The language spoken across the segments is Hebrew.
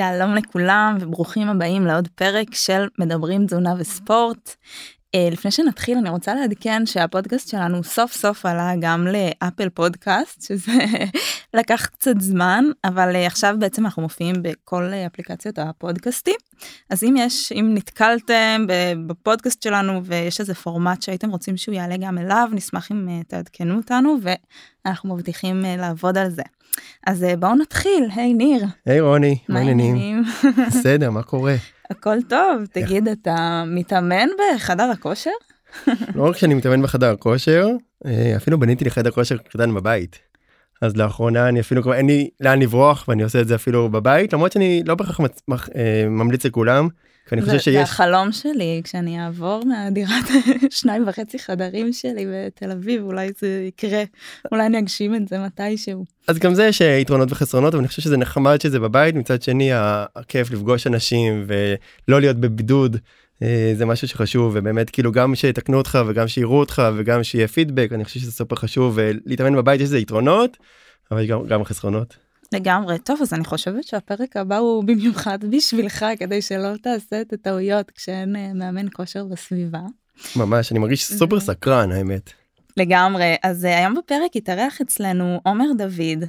שלום לכולם וברוכים הבאים לעוד פרק של מדברים תזונה וספורט. Uh, לפני שנתחיל אני רוצה לעדכן שהפודקאסט שלנו סוף סוף עלה גם לאפל פודקאסט שזה לקח קצת זמן אבל uh, עכשיו בעצם אנחנו מופיעים בכל אפליקציות הפודקאסטים אז אם יש אם נתקלתם בפודקאסט שלנו ויש איזה פורמט שהייתם רוצים שהוא יעלה גם אליו נשמח אם uh, תעדכנו אותנו ואנחנו מבטיחים לעבוד על זה. אז בואו נתחיל היי ניר. היי רוני מה העניינים? בסדר מה קורה? הכל טוב תגיד אתה מתאמן בחדר הכושר? לא רק שאני מתאמן בחדר כושר אפילו בניתי לי חדר כושר קטן בבית. אז לאחרונה אני אפילו כבר אין לי לאן לברוח ואני עושה את זה אפילו בבית למרות שאני לא בהכרח ממליץ לכולם כי אני חושב שיש... זה החלום שלי כשאני אעבור מהדירת שניים וחצי חדרים שלי בתל אביב אולי זה יקרה אולי אני אגשים את זה מתישהו. אז גם זה יש יתרונות וחסרונות אבל אני חושב שזה נחמד שזה בבית מצד שני הכיף לפגוש אנשים ולא להיות בבידוד אה, זה משהו שחשוב ובאמת כאילו גם שיתקנו אותך וגם שיראו אותך וגם שיהיה פידבק אני חושב שזה סופר חשוב ולהתאמן בבית יש לזה יתרונות אבל גם, גם חסרונות. לגמרי. טוב אז אני חושבת שהפרק הבא הוא במיוחד בשבילך כדי שלא תעשה את הטעויות כשאין אה, מאמן כושר בסביבה. ממש אני מרגיש סופר סקרן האמת. לגמרי. אז אה, היום בפרק התארח אצלנו עומר דוד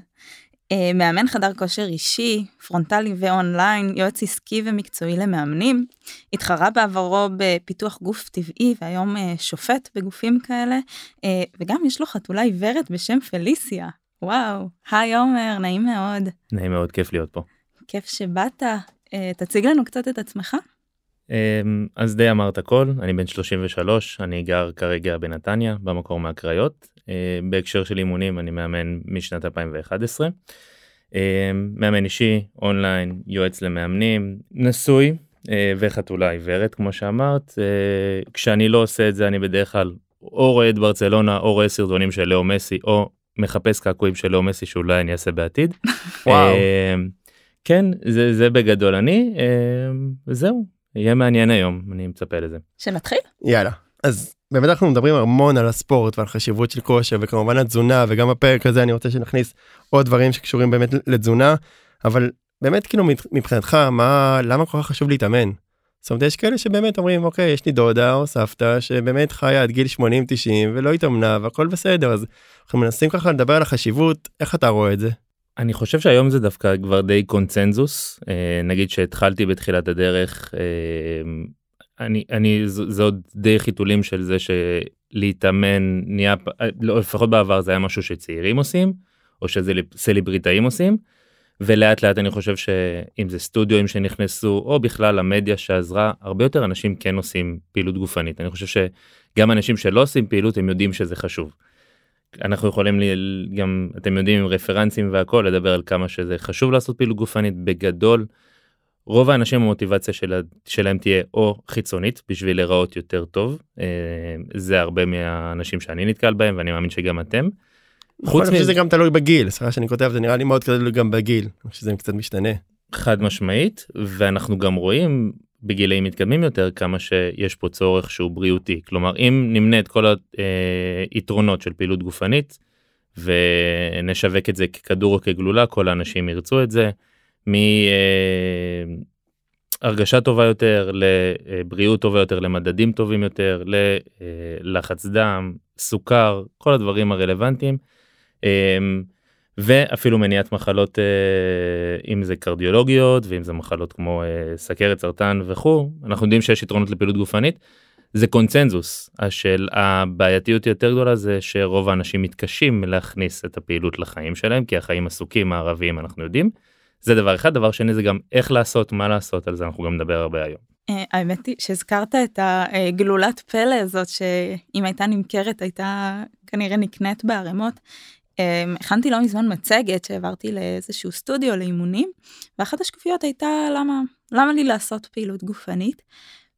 אה, מאמן חדר כושר אישי פרונטלי ואונליין יועץ עסקי ומקצועי למאמנים. התחרה בעברו בפיתוח גוף טבעי והיום שופט בגופים כאלה. וגם יש לו חתולה עיוורת בשם פליסיה וואו, היי עומר, נעים מאוד. נעים מאוד, כיף להיות פה. כיף שבאת. אה, תציג לנו קצת את עצמך. Um, אז די אמרת הכל, אני בן 33, אני גר כרגע בנתניה, במקור מהקריות. Uh, בהקשר של אימונים אני מאמן משנת 2011. Uh, מאמן אישי, אונליין, יועץ למאמנים, נשוי uh, וחתולה עיוורת כמו שאמרת. כשאני לא עושה את זה אני בדרך כלל או רואה את ברצלונה או רואה סרטונים של לאו מסי או מחפש קעקועים של לאו מסי שאולי אני אעשה בעתיד. וואו. אמ, כן זה זה בגדול אני אמ, זהו יהיה מעניין היום אני מצפה לזה. שנתחיל? יאללה אז באמת אנחנו מדברים המון על הספורט ועל חשיבות של כושר וכמובן התזונה וגם בפרק הזה אני רוצה שנכניס עוד דברים שקשורים באמת לתזונה אבל באמת כאילו מבחינתך מה למה כל כך חשוב להתאמן. זאת אומרת יש כאלה שבאמת אומרים אוקיי יש לי דודה או סבתא שבאמת חיה עד גיל 80-90 ולא התאמנה והכל בסדר אז אנחנו מנסים ככה לדבר על החשיבות איך אתה רואה את זה. אני חושב שהיום זה דווקא כבר די קונצנזוס אה, נגיד שהתחלתי בתחילת הדרך אה, אני אני זה עוד די חיתולים של זה שלהתאמן נהיה אה, לא, לפחות בעבר זה היה משהו שצעירים עושים או שזה סלבריטאים עושים. ולאט לאט אני חושב שאם זה סטודיו שנכנסו או בכלל המדיה שעזרה הרבה יותר אנשים כן עושים פעילות גופנית אני חושב שגם אנשים שלא עושים פעילות הם יודעים שזה חשוב. אנחנו יכולים לי, גם אתם יודעים עם רפרנסים והכל לדבר על כמה שזה חשוב לעשות פעילות גופנית בגדול. רוב האנשים המוטיבציה של, שלהם תהיה או חיצונית בשביל להיראות יותר טוב אה, זה הרבה מהאנשים שאני נתקל בהם ואני מאמין שגם אתם. חוץ מזה גם תלוי בגיל סליחה שאני כותב זה נראה לי מאוד תלוי גם בגיל שזה קצת משתנה. חד משמעית ואנחנו גם רואים בגילאים מתקדמים יותר כמה שיש פה צורך שהוא בריאותי כלומר אם נמנה את כל היתרונות של פעילות גופנית ונשווק את זה ככדור או כגלולה כל האנשים ירצו את זה. מהרגשה טובה יותר לבריאות טובה יותר למדדים טובים יותר ללחץ דם סוכר כל הדברים הרלוונטיים. אמ, ואפילו מניעת מחלות אה, אם זה קרדיולוגיות ואם זה מחלות כמו אה, סכרת סרטן וכו' אנחנו יודעים שיש יתרונות לפעילות גופנית. זה קונצנזוס השל הבעייתיות יותר גדולה זה שרוב האנשים מתקשים להכניס את הפעילות לחיים שלהם כי החיים עסוקים הערביים אנחנו יודעים. זה דבר אחד דבר שני זה גם איך לעשות מה לעשות על זה אנחנו גם נדבר הרבה היום. אה, האמת היא שהזכרת את הגלולת פלא הזאת שאם הייתה נמכרת הייתה כנראה נקנית בערימות הכנתי לא מזמן מצגת שהעברתי לאיזשהו סטודיו לאימונים ואחת השקופיות הייתה למה למה לי לעשות פעילות גופנית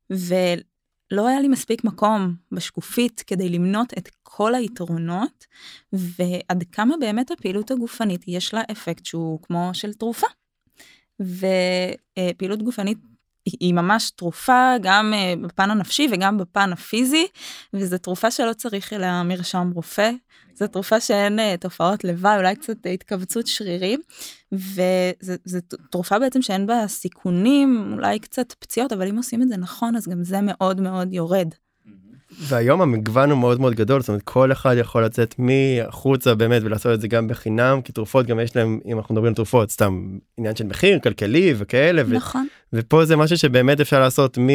ולא היה לי מספיק מקום בשקופית כדי למנות את כל היתרונות ועד כמה באמת הפעילות הגופנית יש לה אפקט שהוא כמו של תרופה. ופעילות גופנית היא ממש תרופה גם אה, בפן הנפשי וגם בפן הפיזי, וזו תרופה שלא צריך אליה מרשם רופא. זו תרופה שאין uh, תופעות לוואי, אולי קצת התכווצות שרירים, וזו תרופה בעצם שאין בה סיכונים, אולי קצת פציעות, אבל אם עושים את זה נכון, אז גם זה מאוד מאוד יורד. והיום המגוון הוא מאוד מאוד גדול, זאת אומרת כל אחד יכול לצאת מחוצה באמת ולעשות את זה גם בחינם, כי תרופות גם יש להם, אם אנחנו מדברים על תרופות, סתם עניין של מחיר כלכלי וכאלה, נכון. ו- ופה זה משהו שבאמת אפשר לעשות מ...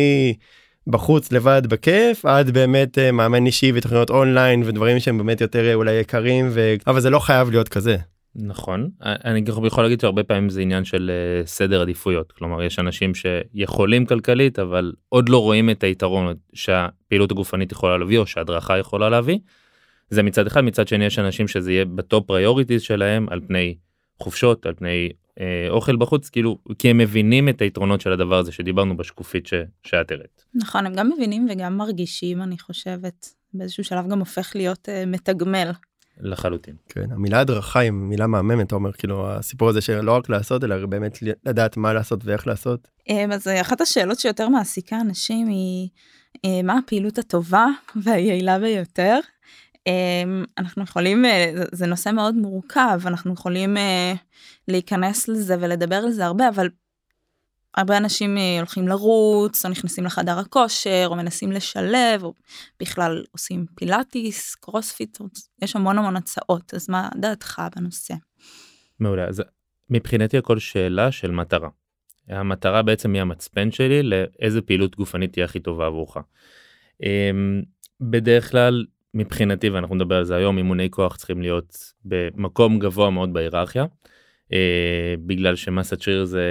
בחוץ לבד בכיף עד באמת uh, מאמן אישי ותוכניות אונליין ודברים שהם באמת יותר אולי יקרים ו... אבל זה לא חייב להיות כזה. נכון אני יכול להגיד שהרבה פעמים זה עניין של אה, סדר עדיפויות כלומר יש אנשים שיכולים כלכלית אבל עוד לא רואים את היתרון שהפעילות הגופנית יכולה להביא או שההדרכה יכולה להביא. זה מצד אחד מצד שני יש אנשים שזה יהיה ב top priorities שלהם על פני חופשות על פני אה, אוכל בחוץ כאילו כי הם מבינים את היתרונות של הדבר הזה שדיברנו בשקופית ש, שאת הראית. נכון הם גם מבינים וגם מרגישים אני חושבת באיזשהו שלב גם הופך להיות uh, מתגמל. לחלוטין. כן המילה הדרכה היא מילה מהממת אתה אומר כאילו הסיפור הזה שלא רק לעשות אלא באמת לדעת מה לעשות ואיך לעשות. אה, אז אחת השאלות שיותר מעסיקה אנשים היא מה הפעילות הטובה והיעילה ביותר. אנחנו יכולים זה נושא מאוד מורכב אנחנו יכולים להיכנס לזה ולדבר על זה הרבה אבל הרבה אנשים אה, הולכים לרוץ או נכנסים לחדר הכושר או מנסים לשלב או בכלל עושים פילאטיס קרוספיט יש המון המון הצעות אז מה דעתך בנושא. מעולה אז מבחינתי הכל שאלה של מטרה. המטרה בעצם היא המצפן שלי לאיזה פעילות גופנית תהיה הכי טובה עבורך. אמ, בדרך כלל מבחינתי ואנחנו נדבר על זה היום אימוני כוח צריכים להיות במקום גבוה מאוד בהיררכיה. אה, בגלל שמסת שריר זה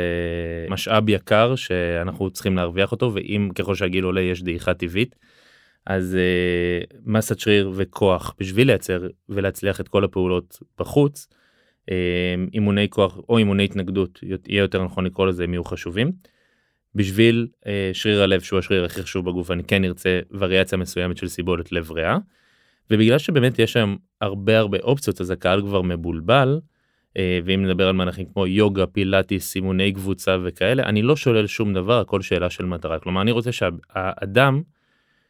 משאב יקר שאנחנו צריכים להרוויח אותו ואם ככל שהגיל עולה יש דעיכה טבעית. אז אה, מסת שריר וכוח בשביל לייצר ולהצליח את כל הפעולות בחוץ. אה, אימוני כוח או אימוני התנגדות יהיה יותר נכון לקרוא לזה הם יהיו חשובים. בשביל אה, שריר הלב שהוא השריר הכי חשוב בגוף אני כן ארצה וריאציה מסוימת של סיבולת לב ריאה. ובגלל שבאמת יש היום הרבה הרבה אופציות אז הקהל כבר מבולבל. אה, ואם נדבר על מנחים כמו יוגה, פילאטיס, סימוני קבוצה וכאלה, אני לא שולל שום דבר, הכל שאלה של מטרה. כלומר, אני רוצה שהאדם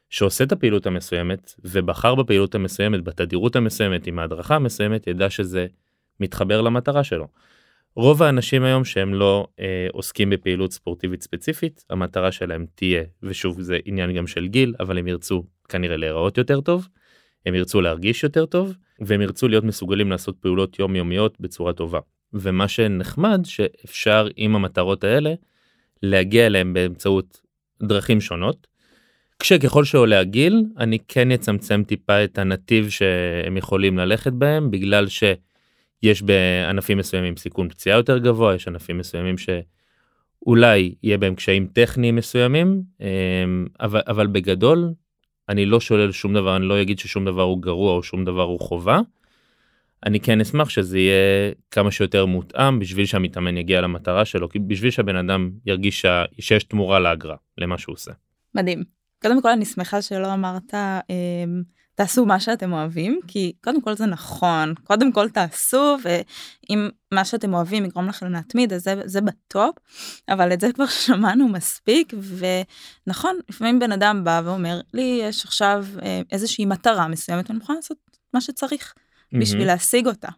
שעושה את הפעילות המסוימת ובחר בפעילות המסוימת, בתדירות המסוימת, עם ההדרכה המסוימת, ידע שזה מתחבר למטרה שלו. רוב האנשים היום שהם לא אה, עוסקים בפעילות ספורטיבית ספציפית, המטרה שלהם תהיה, ושוב זה עניין גם של גיל, אבל הם ירצו כנראה להיראות יותר טוב, הם ירצו להרגיש יותר טוב, והם ירצו להיות מסוגלים לעשות פעולות יומיומיות בצורה טובה. ומה שנחמד שאפשר עם המטרות האלה להגיע אליהם באמצעות דרכים שונות. כשככל שעולה הגיל אני כן אצמצם טיפה את הנתיב שהם יכולים ללכת בהם בגלל שיש בענפים מסוימים סיכון פציעה יותר גבוה יש ענפים מסוימים שאולי יהיה בהם קשיים טכניים מסוימים אמ, אבל אבל בגדול אני לא שולל שום דבר, אני לא אגיד ששום דבר הוא גרוע או שום דבר הוא חובה. אני כן אשמח שזה יהיה כמה שיותר מותאם בשביל שהמתאמן יגיע למטרה שלו, כי בשביל שהבן אדם ירגיש שיש תמורה לאגרה, למה שהוא עושה. מדהים. קודם כל אני שמחה שלא אמרת אמ, תעשו מה שאתם אוהבים כי קודם כל זה נכון קודם כל תעשו ואם מה שאתם אוהבים יגרום לכם להתמיד אז זה, זה בטופ אבל את זה כבר שמענו מספיק ונכון לפעמים בן אדם בא ואומר לי יש עכשיו אה, איזושהי מטרה מסוימת ואני מוכן לעשות מה שצריך בשביל mm-hmm. להשיג אותה.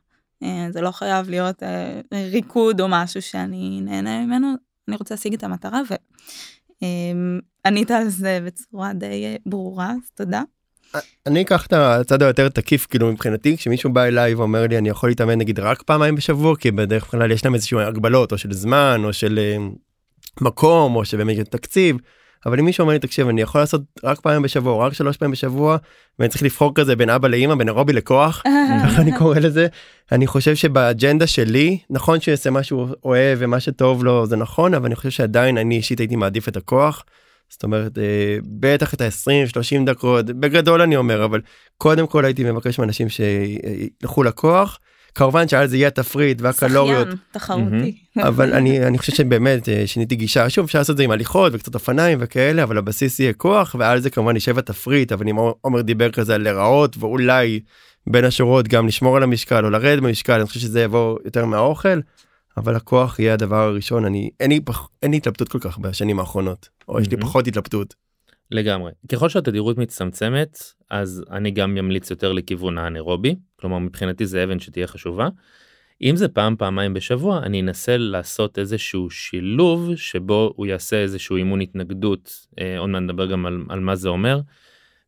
אה, זה לא חייב להיות אה, ריקוד או משהו שאני נהנה ממנו אני רוצה להשיג את המטרה וענית על זה בצורה די ברורה אז תודה. אני אקח את הצד היותר תקיף כאילו מבחינתי כשמישהו בא אליי ואומר לי אני יכול להתאמן נגיד רק פעמיים בשבוע כי בדרך כלל יש להם איזשהו הגבלות או של זמן או של אה, מקום או שבאמת יש תקציב. אבל אם מישהו אומר לי תקשיב אני יכול לעשות רק פעמים בשבוע או רק שלוש פעמים בשבוע ואני צריך לבחור כזה בין אבא לאמא בין אירובי לכוח ככה אני קורא לזה אני חושב שבאג'נדה שלי נכון שיעשה משהו אוהב ומה שטוב לו זה נכון אבל אני חושב שעדיין אני אישית הייתי מעדיף את הכוח. זאת אומרת אה, בטח את ה-20-30 דקות בגדול אני אומר אבל קודם כל הייתי מבקש מאנשים שילכו לכוח. כמובן שעל זה יהיה תפריט והקלוריות. שחיין, תחרותי. אבל אני אני חושב שבאמת אה, שיניתי גישה שוב אפשר לעשות את זה עם הליכות וקצת אופניים וכאלה אבל הבסיס יהיה כוח ועל זה כמובן יישב התפריט אבל אם עומר דיבר כזה על להיראות ואולי בין השורות גם לשמור על המשקל או לרדת במשקל אני חושב שזה יבוא יותר מהאוכל. אבל הכוח יהיה הדבר הראשון אני אין לי פח, אין לי התלבטות כל כך בשנים האחרונות או יש לי. פחות התלבטות. לגמרי. ככל שהתדירות מצטמצמת, אז אני גם ימליץ יותר לכיוון האנרובי, כלומר מבחינתי זה אבן שתהיה חשובה. אם זה פעם פעמיים בשבוע, אני אנסה לעשות איזשהו שילוב שבו הוא יעשה איזשהו אימון התנגדות, אה, עוד מעט נדבר גם על, על מה זה אומר,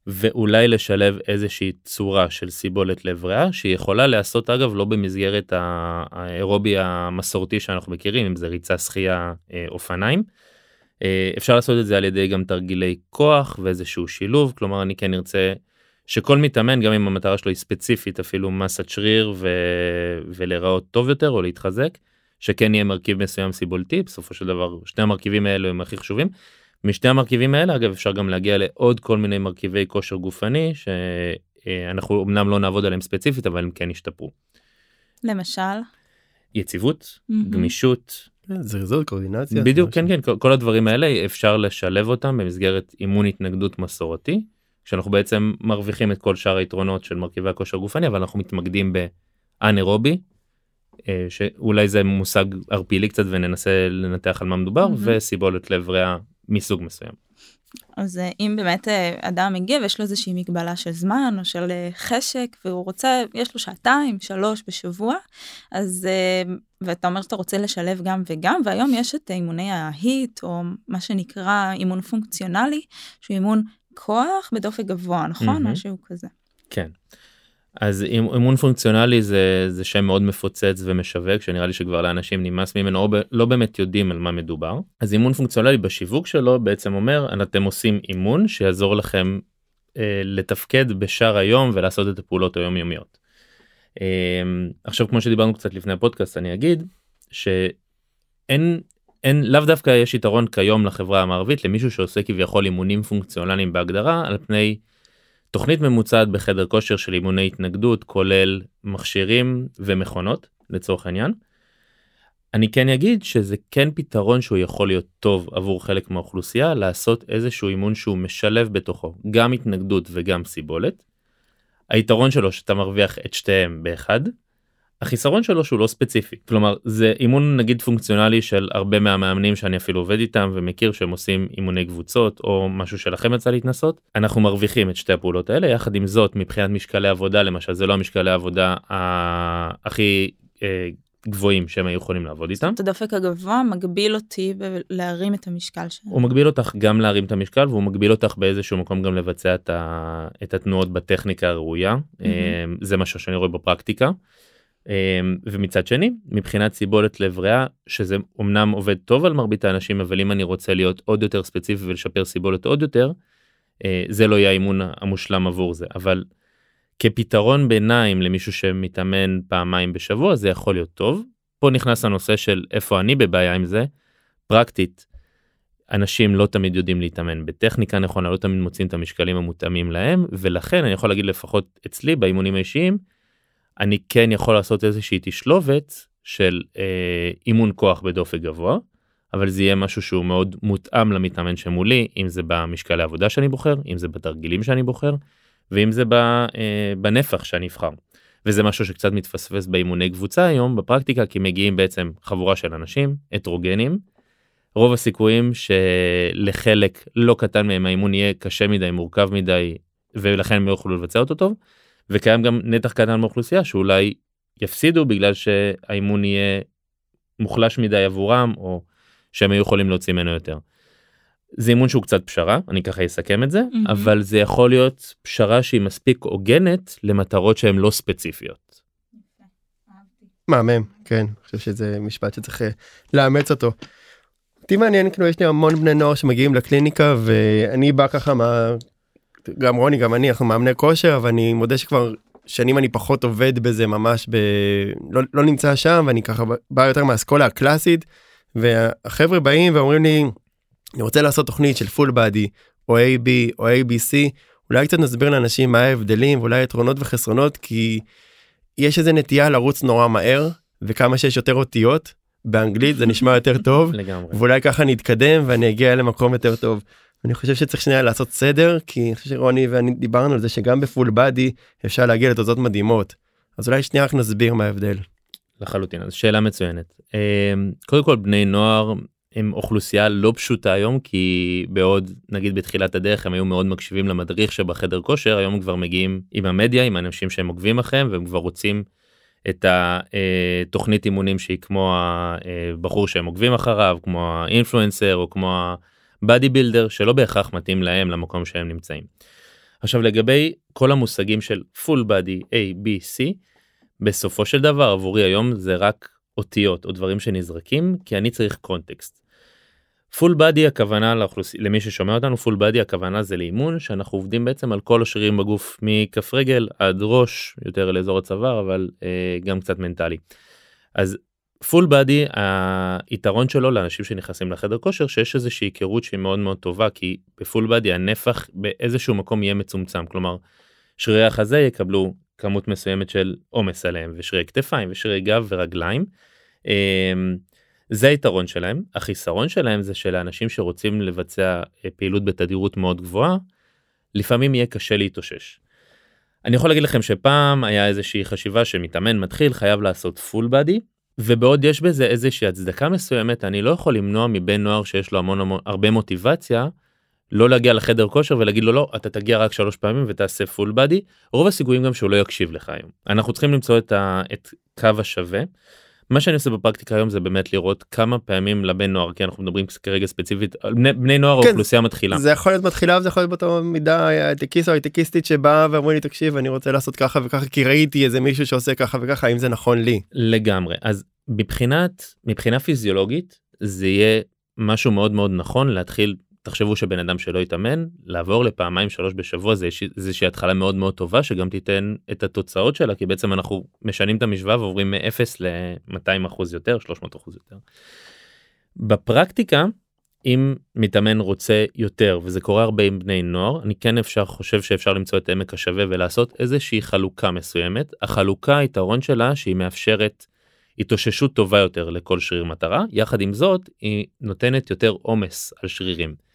ואולי לשלב איזושהי צורה של סיבולת לב ריאה, שהיא יכולה להיעשות אגב לא במסגרת האירובי המסורתי שאנחנו מכירים, אם זה ריצה, שחייה, אה, אופניים. אה, אפשר לעשות את זה על ידי גם תרגילי כוח ואיזשהו שילוב כלומר אני כן ארצה שכל מתאמן גם אם המטרה שלו היא ספציפית אפילו מסת שריר ו... ולהיראות טוב יותר או להתחזק שכן יהיה מרכיב מסוים סיבולתי בסופו של דבר שני המרכיבים האלו הם הכי חשובים. משני המרכיבים האלה אגב אפשר גם להגיע לעוד כל מיני מרכיבי כושר גופני שאנחנו אמנם לא נעבוד עליהם ספציפית אבל הם כן ישתפרו. למשל. יציבות, מהמם. גמישות, כן, זריזות קואורדינציה. בדיוק. כן כן כל- כל הדברים האלה אפשר לשלב אותם במסגרת אימון התנגדות מסורתי שאנחנו בעצם מרוויחים את כל שאר היתרונות של מרכיבי הכושר הגופני אבל אנחנו מתמקדים באנאירובי אה, שאולי זה מושג ערפילי קצת וננסה לנתח על מה מדובר מהמם. וסיבולת לב ריאה מסוג מסוים. אז אה, אם באמת אה, אדם מגיע ויש לו איזושהי מגבלה של זמן או של אה, חשק והוא רוצה, יש לו שעתיים, שלוש בשבוע, אז, ואתה אומר שאתה רוצה לשלב גם וגם, והיום יש את אימוני ההיט או מה שנקרא אימון פונקציונלי, שהוא אימון כוח בדופק גבוה, נכון? מהמם. משהו כזה. כן. אז אימ- אימון פונקציונלי זה זה שם מאוד מפוצץ ומשווק שנראה לי שכבר לאנשים נמאס ממנו או ב- לא באמת יודעים על מה מדובר אז אימון פונקציונלי בשיווק שלו בעצם אומר אתם עושים אימון שיעזור לכם אה, לתפקד בשאר היום ולעשות את הפעולות היומיומיות. אה, עכשיו כמו שדיברנו קצת לפני הפודקאסט אני אגיד שאין אין לאו דווקא יש יתרון כיום לחברה המערבית למישהו שעושה כביכול אימונים פונקציונליים בהגדרה על פני תוכנית ממוצעת בחדר כושר של אימוני התנגדות כולל מכשירים ומכונות לצורך העניין. אני כן אגיד שזה כן פתרון שהוא יכול להיות טוב עבור חלק מהאוכלוסייה לעשות איזשהו אימון שהוא משלב בתוכו גם התנגדות וגם סיבולת. היתרון שלו שאתה מרוויח את שתיהם באחד. החיסרון שלו שהוא לא ספציפי כלומר זה אימון נגיד פונקציונלי של הרבה מהמאמנים שאני אפילו עובד איתם ומכיר שהם עושים אימוני קבוצות או משהו שלכם יצא להתנסות אנחנו מרוויחים את שתי הפעולות האלה יחד עם זאת מבחינת משקלי עבודה למשל זה לא המשקלי העבודה ה- הכי אה, גבוהים שהם היו יכולים לעבוד איתם. הדופק הגבוה מגביל אותי להרים את המשקל שלנו. הוא מגביל אותך גם להרים את המשקל והוא מגביל אותך באיזשהו מקום גם לבצע את, ה... את התנועות בטכניקה הראויה mm-hmm. זה משהו שאני רואה בפרקטיקה. ומצד שני מבחינת סיבולת לב ריאה שזה אמנם עובד טוב על מרבית האנשים אבל אם אני רוצה להיות עוד יותר ספציפי ולשפר סיבולת עוד יותר זה לא יהיה האימון המושלם עבור זה אבל כפתרון ביניים למישהו שמתאמן פעמיים בשבוע זה יכול להיות טוב. פה נכנס הנושא של איפה אני בבעיה עם זה. פרקטית אנשים לא תמיד יודעים להתאמן בטכניקה נכונה לא תמיד מוצאים את המשקלים המותאמים להם ולכן אני יכול להגיד לפחות אצלי באימונים האישיים אני כן יכול לעשות איזושהי תשלובת של אה, אימון כוח בדופק גבוה אבל זה יהיה משהו שהוא מאוד מותאם למתאמן שמולי אם זה במשקלי עבודה שאני בוחר אם זה בתרגילים שאני בוחר ואם זה בנפח שאני אבחר. וזה משהו שקצת מתפספס באימוני קבוצה היום בפרקטיקה כי מגיעים בעצם חבורה של אנשים הטרוגנים. רוב הסיכויים שלחלק לא קטן מהם האימון יהיה קשה מדי מורכב מדי ולכן הם לא יוכלו לבצע אותו טוב. וקיים גם נתח קטן מאוכלוסייה שאולי יפסידו בגלל שהאימון יהיה מוחלש מדי עבורם או שהם היו יכולים להוציא ממנו יותר. זה אימון שהוא קצת פשרה אני ככה אסכם את זה mm-hmm. אבל זה יכול להיות פשרה שהיא מספיק הוגנת למטרות שהן לא ספציפיות. מהמם כן אני חושב שזה משפט שצריך לאמץ אותו. אותי מעניין כאילו יש לי המון בני נוער שמגיעים לקליניקה ואני בא ככה מה גם רוני גם אני אנחנו מאמני כושר אבל אני מודה שכבר שנים אני פחות עובד בזה ממש ב... לא, לא נמצא שם ואני ככה בא יותר מהאסכולה הקלאסית והחבר'ה באים ואומרים לי אני רוצה לעשות תוכנית של פול בדי או AB או ABC אולי קצת נסביר לאנשים מה ההבדלים ואולי יתרונות וחסרונות כי יש איזה נטייה לרוץ נורא מהר וכמה שיש יותר אותיות באנגלית זה נשמע יותר טוב לגמרי ואולי ככה אני אתקדם ואני אגיע למקום יותר טוב. אני חושב שצריך שנייה לעשות סדר כי אני חושב שרוני ואני דיברנו על זה שגם בפול בדי אפשר להגיע לתוצאות מדהימות אז אולי שנייה רק נסביר מה ההבדל. לחלוטין אז שאלה מצוינת אה, קודם כל בני נוער הם אוכלוסייה לא פשוטה היום כי בעוד נגיד בתחילת הדרך הם היו מאוד מקשיבים למדריך שבחדר כושר היום כבר מגיעים עם המדיה עם האנשים שהם עוקבים אחריהם והם כבר רוצים את התוכנית אימונים שהיא כמו הבחור שהם עוקבים אחריו כמו האינפלואנסר או כמו ה body builder שלא בהכרח מתאים להם למקום שהם נמצאים. עכשיו לגבי כל המושגים של full body A, B, C, בסופו של דבר עבורי היום זה רק אותיות או דברים שנזרקים כי אני צריך קונטקסט. full body הכוונה לאוכלוס... למי ששומע אותנו full body הכוונה זה לאימון שאנחנו עובדים בעצם על כל השרירים בגוף מכף רגל עד ראש יותר לאזור הצוואר אבל אה, גם קצת מנטלי. אז full body היתרון שלו לאנשים שנכנסים לחדר כושר שיש איזושהי היכרות שהיא מאוד מאוד טובה כי ב full body הנפח באיזשהו מקום יהיה מצומצם כלומר שרירי החזה יקבלו כמות מסוימת של עומס עליהם ושרירי כתפיים ושרירי גב ורגליים. אמ, זה היתרון שלהם החיסרון שלהם זה שלאנשים שרוצים לבצע אה, פעילות בתדירות מאוד גבוהה לפעמים יהיה קשה להתאושש. אני יכול להגיד לכם שפעם היה איזושהי חשיבה שמתאמן מתחיל חייב לעשות full body ובעוד יש בזה איזושהי הצדקה מסוימת אני לא יכול למנוע מבן נוער שיש לו המון המון הרבה מוטיבציה לא להגיע לחדר כושר ולהגיד לו לא אתה תגיע רק שלוש פעמים ותעשה פול בדי רוב הסיכויים גם שהוא לא יקשיב לך היום אנחנו צריכים למצוא את, ה, את קו השווה. מה שאני עושה בפרקטיקה היום זה באמת לראות כמה פעמים לבן נוער כי אנחנו מדברים כרגע ספציפית על בני, בני נוער כן, אוכלוסייה מתחילה. זה יכול להיות מתחילה וזה יכול להיות באותה מידה הייטקיסט או הייטקיסטית שבאה ואמרו לי תקשיב אני רוצה לעשות ככה וככה כי ראיתי איזה מישהו שעושה ככה וככה האם זה נכון לי? לגמרי. אז מבחינת מבחינה פיזיולוגית זה יהיה משהו מאוד מאוד נכון להתחיל תחשבו שבן אדם שלא יתאמן לעבור לפעמיים שלוש בשבוע זה איזושהי התחלה מאוד מאוד טובה שגם תיתן את התוצאות שלה כי בעצם אנחנו משנים את המשוואה ועוברים מ-0 ל-200 אחוז יותר 300 אחוז יותר. בפרקטיקה אם מתאמן רוצה יותר וזה קורה הרבה עם בני נוער אני כן אפשר חושב שאפשר למצוא את עמק השווה ולעשות איזושהי חלוקה מסוימת החלוקה היתרון שלה שהיא מאפשרת התאוששות טובה יותר לכל שריר מטרה יחד עם זאת היא נותנת יותר עומס על שרירים.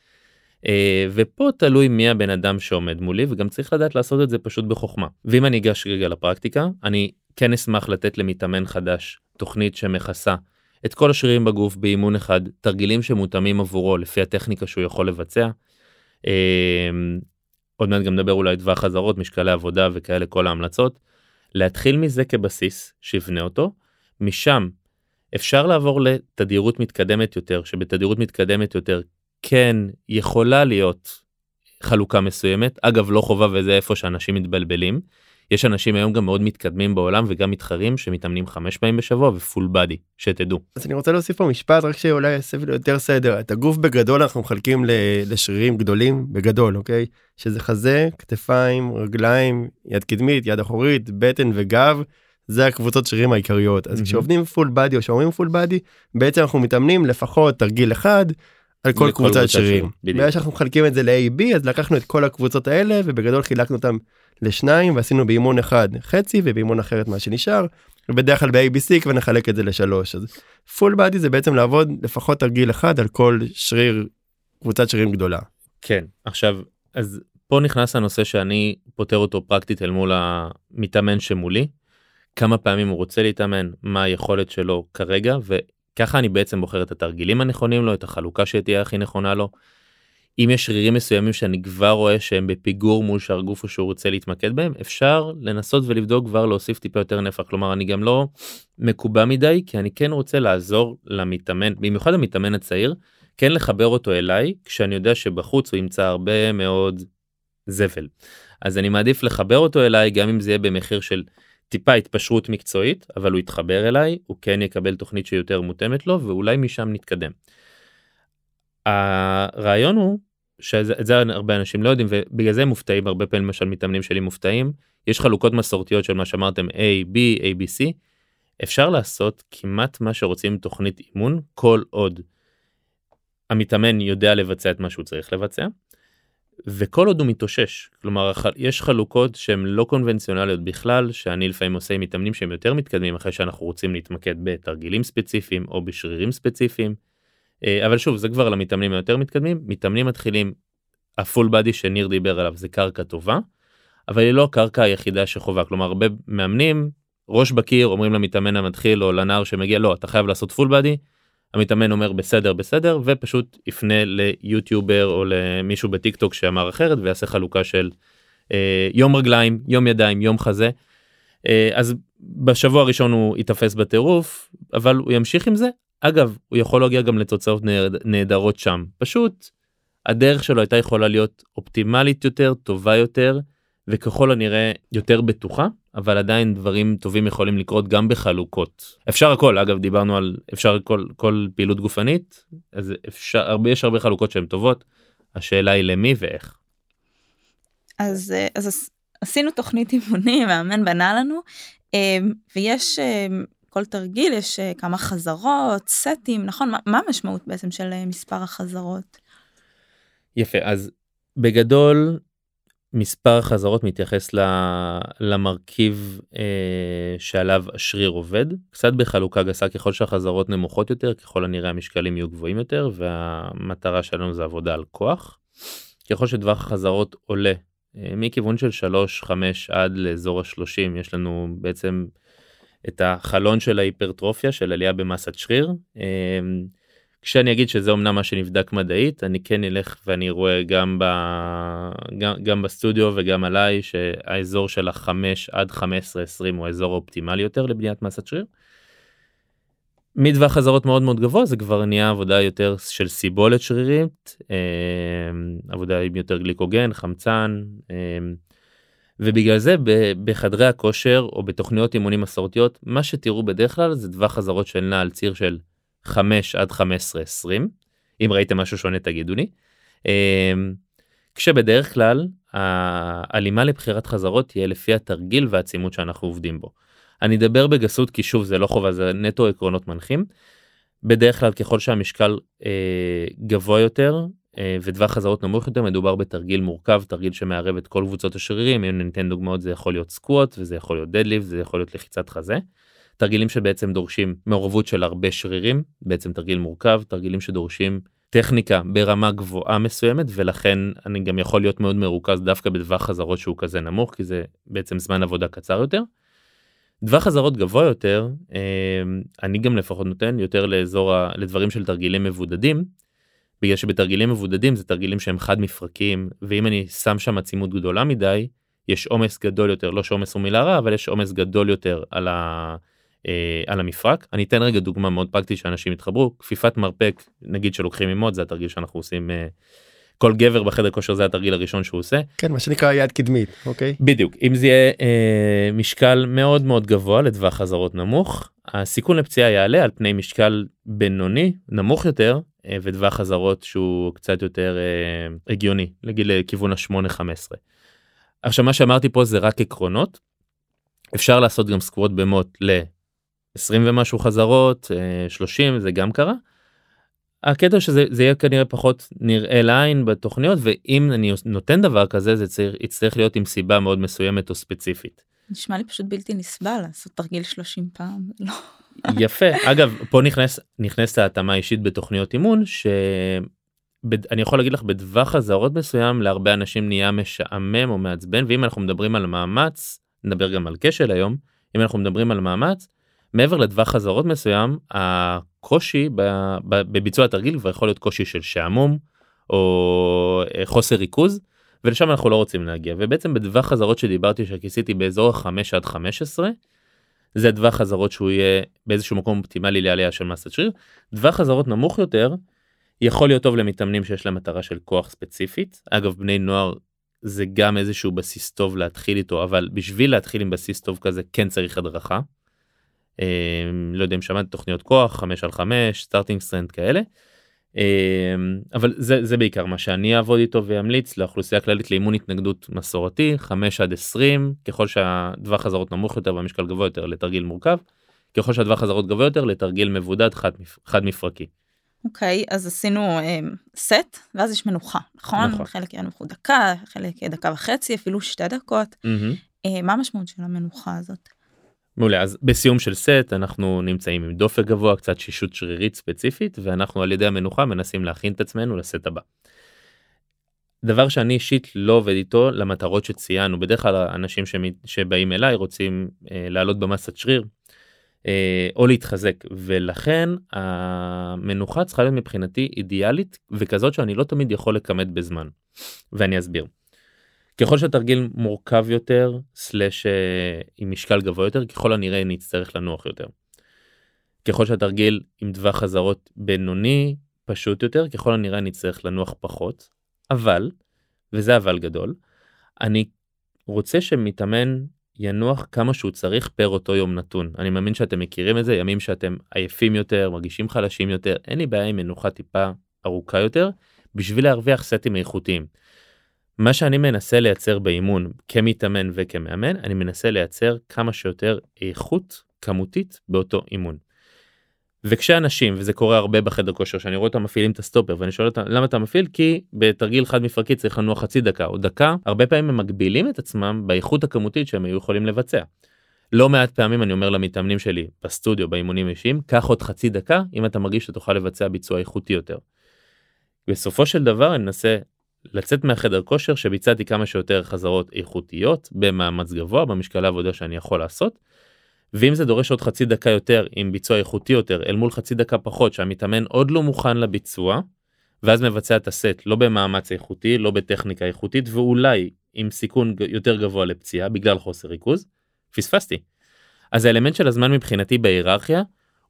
אה, ופה תלוי מי הבן אדם שעומד מולי וגם צריך לדעת לעשות את זה פשוט בחוכמה. ואם אני אגש רגע לפרקטיקה אני כן אשמח לתת למתאמן חדש תוכנית שמכסה את כל השרירים בגוף באימון אחד תרגילים שמותאמים עבורו לפי הטכניקה שהוא יכול לבצע. אה, עוד מעט גם נדבר אולי טווח חזרות משקלי עבודה וכאלה כל ההמלצות. להתחיל מזה כבסיס שיבנה אותו משם אפשר לעבור לתדירות מתקדמת יותר שבתדירות מתקדמת יותר כן יכולה להיות חלוקה מסוימת אגב לא חובה וזה איפה שאנשים מתבלבלים. יש אנשים היום גם מאוד מתקדמים בעולם וגם מתחרים שמתאמנים חמש פעמים בשבוע ופול בדי שתדעו. אז אני רוצה להוסיף פה משפט רק שאולי יעשה יותר סדר את הגוף בגדול אנחנו מחלקים לשרירים גדולים בגדול אוקיי שזה חזה כתפיים רגליים יד קדמית יד אחורית בטן וגב. זה הקבוצות שרירים העיקריות אז mm-hmm. כשעובדים full body או שאומרים full body בעצם אנחנו מתאמנים לפחות תרגיל אחד על כל קבוצת שרירים. בגלל שאנחנו מחלקים את זה ל-AB אז לקחנו את כל הקבוצות האלה ובגדול חילקנו אותם לשניים ועשינו באימון אחד חצי ובאימון אחרת מה שנשאר ובדרך כלל ב-ABC כבר נחלק את זה לשלוש אז full body זה בעצם לעבוד לפחות תרגיל אחד על כל שריר קבוצת שרירים גדולה. כן עכשיו אז פה נכנס הנושא שאני פותר אותו פרקטית אל מול המתאמן שמולי. כמה פעמים הוא רוצה להתאמן מה היכולת שלו כרגע ככה אני בעצם בוחר את התרגילים הנכונים לו, את החלוקה שתהיה הכי נכונה לו. אם יש שרירים מסוימים שאני כבר רואה שהם בפיגור מול שאר גוף או שהוא רוצה להתמקד בהם, אפשר לנסות ולבדוק כבר להוסיף טיפה יותר נפח. כלומר, אני גם לא מקובע מדי, כי אני כן רוצה לעזור למתאמן, במיוחד המתאמן הצעיר, כן לחבר אותו אליי, כשאני יודע שבחוץ הוא ימצא הרבה מאוד זבל. אז אני מעדיף לחבר אותו אליי, גם אם זה יהיה במחיר של טיפה התפשרות מקצועית אבל הוא יתחבר אליי הוא כן יקבל תוכנית שיותר מותאמת לו ואולי משם נתקדם. הרעיון הוא שאת זה הרבה אנשים לא יודעים ובגלל זה מופתעים הרבה פעמים למשל מתאמנים שלי מופתעים יש חלוקות מסורתיות של מה שאמרתם A, B, A, B, C. אפשר לעשות כמעט מה שרוצים תוכנית אימון כל עוד המתאמן יודע לבצע את מה שהוא צריך לבצע וכל עוד הוא מתאושש כלומר יש חלוקות שהן לא קונבנציונליות בכלל שאני לפעמים עושה עם מתאמנים שהם יותר מתקדמים אחרי שאנחנו רוצים להתמקד בתרגילים ספציפיים או בשרירים ספציפיים. אה, אבל שוב זה כבר למתאמנים היותר מתקדמים מתאמנים מתחילים הפול בדי שניר דיבר עליו זה קרקע טובה אבל היא לא הקרקע היחידה שחובה כלומר הרבה מאמנים ראש בקיר אומרים למתאמן המתחיל או לנער שמגיע לא אתה חייב לעשות full body. המתאמן אומר בסדר בסדר ופשוט יפנה ליוטיובר או למישהו בטיק טוק שאמר אחרת ויעשה חלוקה של אה, יום רגליים יום ידיים יום חזה. אה, אז בשבוע הראשון הוא ייתפס בטירוף אבל הוא ימשיך עם זה. אגב הוא יכול להגיע גם לתוצאות נהדרות שם. פשוט הדרך שלו הייתה יכולה להיות אופטימלית יותר טובה יותר וככל הנראה יותר בטוחה אבל עדיין דברים טובים יכולים לקרות גם בחלוקות אפשר הכל אגב דיברנו על אפשר כל כל פעילות גופנית אז אפשר הרבה יש הרבה חלוקות שהן טובות השאלה היא למי ואיך. אז אז עשינו תוכנית אימונים מאמן בנה לנו אמ, ויש אמ, כל תרגיל יש אה, כמה חזרות סטים נכון מה, מה המשמעות בעצם של אה, מספר החזרות. יפה אז בגדול מספר החזרות מתייחס למרכיב אה, שעליו השריר עובד קצת בחלוקה גסה ככל שהחזרות נמוכות יותר ככל הנראה המשקלים יהיו גבוהים יותר והמטרה שלנו זה עבודה על כוח. ככל שטווח החזרות עולה אה, מכיוון של 3 5 עד לאזור ה-30 יש לנו בעצם את החלון של ההיפרטרופיה של עלייה במסת שריר. אה, כשאני אגיד שזה אמנם מה שנבדק מדעית אני כן אלך ואני רואה גם, ב... גם, גם בסטודיו וגם עליי שהאזור של החמש עד 15 20 הוא האזור האופטימלי יותר לבניית מסת שריר. מטווח חזרות מאוד מאוד גבוה זה כבר נהיה עבודה יותר של סיבולת שרירית אה, עבודה עם יותר גליקוגן חמצן אה, ובגלל זה בחדרי הכושר או בתוכניות אימונים מסורתיות מה שתראו בדרך כלל זה טווח חזרות של נע על ציר של 5 עד 15 20 אם ראיתם משהו שונה תגידו לי. אמ, כשבדרך כלל ההלימה לבחירת חזרות תהיה לפי התרגיל והעצימות שאנחנו עובדים בו. אני אדבר בגסות כי שוב זה לא חובה זה נטו עקרונות מנחים. בדרך כלל ככל שהמשקל אה, גבוה יותר אה, וטווח חזרות נמוך יותר מדובר בתרגיל מורכב תרגיל שמערב את כל קבוצות השרירים אם ניתן דוגמאות זה יכול להיות סקווט וזה יכול להיות דדליפט זה יכול להיות לחיצת חזה. תרגילים שבעצם דורשים מעורבות של הרבה שרירים, בעצם תרגיל מורכב, תרגילים שדורשים טכניקה ברמה גבוהה מסוימת ולכן אני גם יכול להיות מאוד מרוכז דווקא בטווח חזרות שהוא כזה נמוך כי זה בעצם זמן עבודה קצר יותר. טווח חזרות גבוה יותר אמ, אני גם לפחות נותן יותר לאזור ה... לדברים של תרגילים מבודדים. בגלל שבתרגילים מבודדים זה תרגילים שהם חד מפרקים ואם אני שם שם עצימות גדולה מדי יש עומס גדול יותר לא שעומס הוא מילה רע אבל יש עומס גדול יותר על ה... אה, על המפרק. אני אתן רגע דוגמה מאוד פרקטית שאנשים יתחברו, כפיפת מרפק, נגיד שלוקחים עימות, זה התרגיל שאנחנו עושים, אה, כל גבר בחדר כושר זה התרגיל הראשון שהוא עושה. כן, מה שנקרא יד קדמית, אוקיי? בדיוק, אם זה יהיה אה, משקל מאוד מאוד גבוה לטווח חזרות נמוך, הסיכון לפציעה יעלה על פני משקל בינוני, נמוך יותר, אה, וטווח חזרות שהוא קצת יותר אה, הגיוני, לגיל לכיוון ה-8-15. עכשיו מה שאמרתי פה זה רק עקרונות. אפשר לעשות גם סקווט במוט ל 20 ומשהו חזרות 30 אה, זה גם קרה. הקטע שזה זה יהיה כנראה פחות נראה לעין בתוכניות ואם אני נותן דבר כזה זה צריך יצטרך להיות עם סיבה מאוד מסוימת או ספציפית. נשמע לי פשוט בלתי נסבל לעשות תרגיל 30 פעם. לא. יפה אגב פה נכנס נכנסת ההתאמה אישית בתוכניות אימון שאני יכול להגיד לך בטווח אזהרות מסוים להרבה אנשים נהיה משעמם או מעצבן ואם אנחנו מדברים על מאמץ נדבר גם על כשל היום אם אנחנו מדברים על מאמץ מעבר לטווח חזרות מסוים הקושי בביצוע התרגיל כבר יכול להיות קושי של שעמום או אה, חוסר ריכוז ולשם אנחנו לא רוצים להגיע. ובעצם בטווח חזרות שדיברתי שכיסיתי באזור ה-5 עד 15 זה טווח חזרות שהוא יהיה באיזשהו מקום אופטימלי לעלייה של מסת שריר. טווח חזרות נמוך יותר יכול להיות טוב למתאמנים שיש להם מטרה של כוח ספציפית. אגב בני נוער זה גם איזשהו בסיס טוב להתחיל איתו אבל בשביל להתחיל עם בסיס טוב כזה כן צריך הדרכה לא יודע אם שמעת תוכניות כוח 5 על 5 Starting Strength כאלה. אמ, אבל זה זה בעיקר מה שאני אעבוד איתו ואמליץ לאוכלוסייה כללית לאימון התנגדות מסורתי 5 עד 20 ככל שהטווח חזרות נמוך יותר והמשקל גבוה יותר לתרגיל מורכב ככל שהטווח חזרות גבוה יותר לתרגיל מבודד חד, חד מפרקי. אוקיי okay, אז עשינו um, סט ואז יש מנוחה נכון, נכון. חלק יהיה מנוחות דקה חלק דקה וחצי אפילו שתי דקות mm-hmm. uh, מה המשמעות של המנוחה הזאת. מעולה אז בסיום של סט אנחנו נמצאים עם דופק גבוה קצת שישות שרירית ספציפית ואנחנו על ידי המנוחה מנסים להכין את עצמנו לסט הבא. דבר שאני אישית לא עובד איתו למטרות שציינו בדרך כלל האנשים שבאים אליי רוצים אה, לעלות במסת שריר אה, או להתחזק ולכן המנוחה צריכה להיות מבחינתי אידיאלית וכזאת שאני לא תמיד יכול לכמת בזמן ואני אסביר. ככל שהתרגיל מורכב יותר סלש אה, עם משקל גבוה יותר ככל הנראה נצטרך לנוח יותר. ככל שהתרגיל עם טווח חזרות בינוני פשוט יותר ככל הנראה נצטרך לנוח פחות אבל וזה אבל גדול אני רוצה שמתאמן ינוח כמה שהוא צריך פר אותו יום נתון. אני מאמין שאתם מכירים את זה, ימים שאתם עייפים יותר, מרגישים חלשים יותר, אין לי בעיה עם מנוחה טיפה ארוכה יותר, בשביל להרוויח סטים איכותיים. מה שאני מנסה לייצר באימון כמתאמן וכמאמן, אני מנסה לייצר כמה שיותר איכות כמותית באותו אימון. וכשאנשים וזה קורה הרבה בחדר כושר שאני רואה אותם מפעילים את הסטופר ואני שואל אותם למה אתה מפעיל כי בתרגיל חד מפרקי צריך לנוע חצי דקה או דקה הרבה פעמים הם מגבילים את עצמם באיכות הכמותית שהם היו יכולים לבצע. לא מעט פעמים אני אומר למתאמנים שלי בסטודיו באימונים אישיים קח עוד חצי דקה אם אתה מרגיש שתוכל לבצע ביצוע איכותי יותר. בסופו של דבר אני מנסה לצאת מהחדר כושר שביצעתי כמה שיותר חזרות איכותיות במאמץ גבוה במשקל העבודה שאני יכול לעשות ואם זה דורש עוד חצי דקה יותר עם ביצוע איכותי יותר אל מול חצי דקה פחות שהמתאמן עוד לא מוכן לביצוע ואז מבצע את הסט לא במאמץ איכותי לא בטכניקה איכותית ואולי עם סיכון יותר גבוה לפציעה בגלל חוסר ריכוז פספסתי. אז האלמנט של הזמן מבחינתי בהיררכיה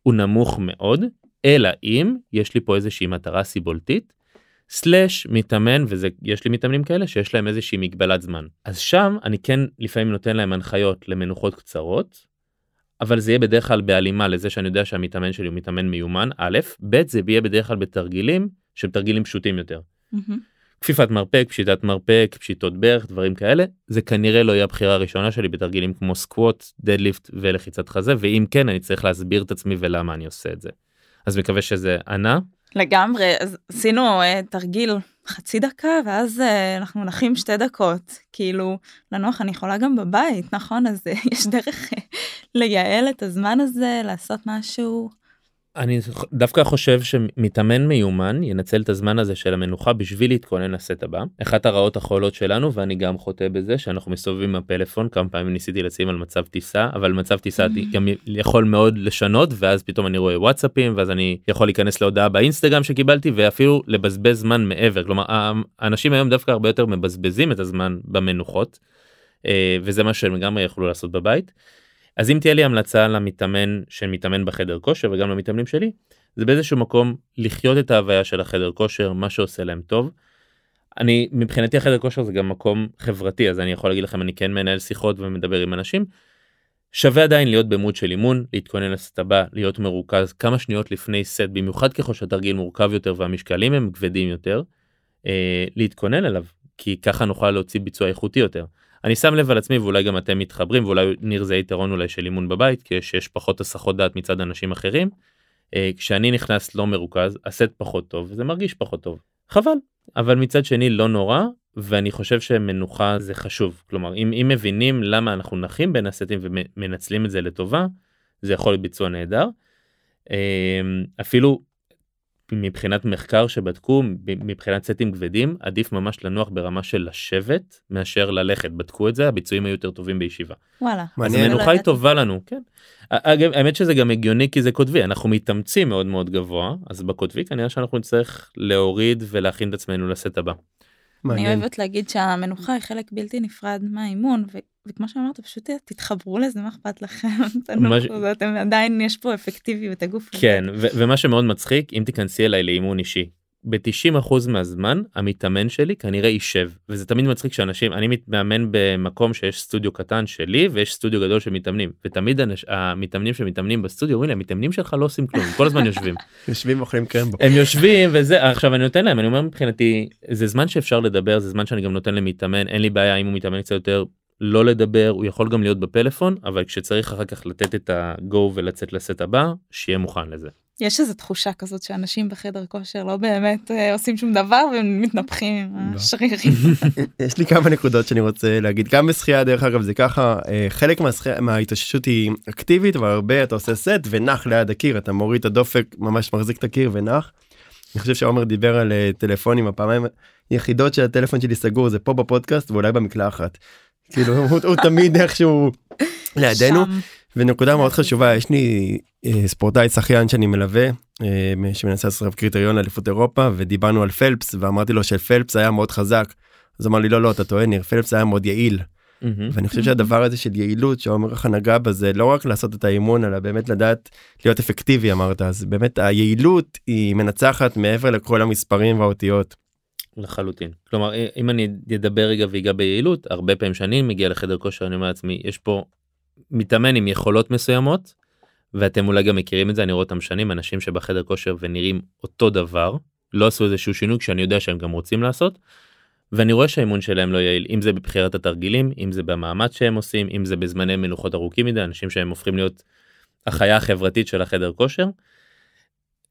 הוא נמוך מאוד אלא אם יש לי פה איזושהי מטרה סיבולתית סלאש מתאמן וזה יש לי מתאמנים כאלה שיש להם איזושהי מגבלת זמן אז שם אני כן לפעמים נותן להם הנחיות למנוחות קצרות אבל זה יהיה בדרך כלל בהלימה לזה שאני יודע שהמתאמן שלי הוא מתאמן מיומן א', ב' זה יהיה בדרך כלל בתרגילים שהם תרגילים פשוטים יותר. Mm-hmm. כפיפת מרפק, פשיטת מרפק, פשיטות ברך, דברים כאלה, זה כנראה לא יהיה הבחירה הראשונה שלי בתרגילים כמו סקווט, דדליפט ולחיצת חזה, ואם כן אני צריך להסביר את עצמי ולמה אני עושה את זה. אז מקווה שזה ענה. לגמרי, אז עשינו uh, תרגיל חצי דקה ואז uh, אנחנו נחים שתי דקות כאילו לנוח אני יכולה גם בבית נכון אז uh, יש דרך לייעל את הזמן הזה לעשות משהו. אני דווקא חושב שמתאמן מיומן ינצל את הזמן הזה של המנוחה בשביל להתכונן לסט הבא. אחת הרעות החולות שלנו ואני גם חוטא בזה שאנחנו מסתובבים עם הפלאפון כמה פעמים ניסיתי לשים על מצב טיסה אבל מצב טיסה. גם יכול מאוד לשנות ואז פתאום אני רואה וואטסאפים ואז אני יכול להיכנס להודעה באינסטגרם שקיבלתי ואפילו לבזבז זמן מעבר כלומר האנשים היום דווקא הרבה יותר מבזבזים את הזמן במנוחות אה, וזה מה שהם לגמרי יכלו לעשות בבית. אז אם תהיה לי המלצה למתאמן שמתאמן בחדר כושר וגם למתאמנים שלי זה באיזשהו מקום לחיות את ההוויה של החדר כושר מה שעושה להם טוב. אני מבחינתי החדר כושר זה גם מקום חברתי אז אני יכול להגיד לכם אני כן מנהל שיחות ומדבר עם אנשים. שווה עדיין להיות במוד של אימון להתכונן לסט הבא להיות מרוכז כמה שניות לפני סט במיוחד ככל שהתרגיל מורכב יותר והמשקלים הם כבדים יותר אה, להתכונן אליו כי ככה נוכל להוציא ביצוע איכותי יותר. אני שם לב על עצמי ואולי גם אתם מתחברים ואולי ניר זה יתרון אולי של אימון בבית כי יש פחות הסחות דעת מצד אנשים אחרים. אה, כשאני נכנס לא מרוכז הסט פחות טוב זה מרגיש פחות טוב חבל אבל מצד שני לא נורא ואני חושב שמנוחה זה חשוב כלומר אם, אם מבינים למה אנחנו נחים בין הסטים ומנצלים את זה לטובה זה יכול להיות ביצוע נהדר. אה, אפילו מבחינת מחקר שבדקו מבחינת סטים כבדים עדיף ממש לנוח ברמה של לשבת מאשר ללכת בדקו את זה הביצועים היו יותר טובים בישיבה. וואלה. אז המנוחה היא טובה לנו כן. אגב האמת שזה גם הגיוני כי זה קוטבי אנחנו מתאמצים מאוד מאוד גבוה אז בקוטבי כנראה שאנחנו נצטרך להוריד ולהכין את עצמנו לסט הבא. אני אוהבת להגיד שהמנוחה היא חלק בלתי נפרד מהאימון וכמו שאמרת פשוט תתחברו לזה מה אכפת לכם? אתם עדיין יש פה אפקטיביות הגוף כן ומה שמאוד מצחיק אם תיכנסי אליי לאימון אישי ב-90% מהזמן המתאמן שלי כנראה יישב וזה תמיד מצחיק שאנשים אני מתאמן במקום שיש סטודיו קטן שלי ויש סטודיו גדול של מתאמנים ותמיד הנש... המתאמנים שמתאמנים בסטודיו אומרים המתאמנים שלך לא עושים כלום כל הזמן יושבים יושבים אוכלים קרמבו הם יושבים וזה עכשיו אני נותן להם אני אומר מבחינתי זה זמן שאפשר לדבר זה זמן שאני גם נותן למתאמן אין לי בעיה אם הוא מתאמן קצת יותר לא לדבר הוא יכול גם להיות בפלאפון אבל כשצריך אחר כך לתת את ה-go ולצאת לסט הבא שיהיה מוכן לזה. יש איזו תחושה כזאת שאנשים בחדר כושר לא באמת אה, עושים שום דבר ומתנפחים עם לא. השרירים. יש לי כמה נקודות שאני רוצה להגיד גם בשחייה דרך אגב זה ככה אה, חלק מההתאוששות היא אקטיבית אבל הרבה אתה עושה סט ונח ליד הקיר אתה מוריד את הדופק ממש מחזיק את הקיר ונח. אני חושב שעומר דיבר על אה, טלפונים הפעמיים היחידות שהטלפון שלי סגור זה פה בפודקאסט ואולי במקלחת. כאילו הוא, הוא תמיד איכשהו לידינו. ונקודה מאוד חשובה יש לי אה, ספורטאי שחיין שאני מלווה אה, שמנסה לעשות קריטריון לאליפות אירופה ודיברנו על פלפס ואמרתי לו שפלפס היה מאוד חזק. אז אמר לי לא לא אתה טועה ניר פלפס היה מאוד יעיל. ואני חושב שהדבר הזה של יעילות שעומר ככה נגע בזה לא רק לעשות את האימון אלא באמת לדעת להיות אפקטיבי אמרת אז באמת היעילות היא מנצחת מעבר לכל המספרים והאותיות. לחלוטין. כלומר אם אני אדבר רגע ואגע ביעילות הרבה פעמים שאני מגיע לחדר כושר אני אומר לעצמי יש פה מתאמן עם יכולות מסוימות ואתם אולי גם מכירים את זה אני רואה אותם שנים אנשים שבחדר כושר ונראים אותו דבר לא עשו איזשהו שינוי כשאני יודע שהם גם רוצים לעשות. ואני רואה שהאימון שלהם לא יעיל אם זה בבחירת התרגילים אם זה במאמץ שהם עושים אם זה בזמני מנוחות ארוכים מדי אנשים שהם הופכים להיות החיה החברתית של החדר כושר.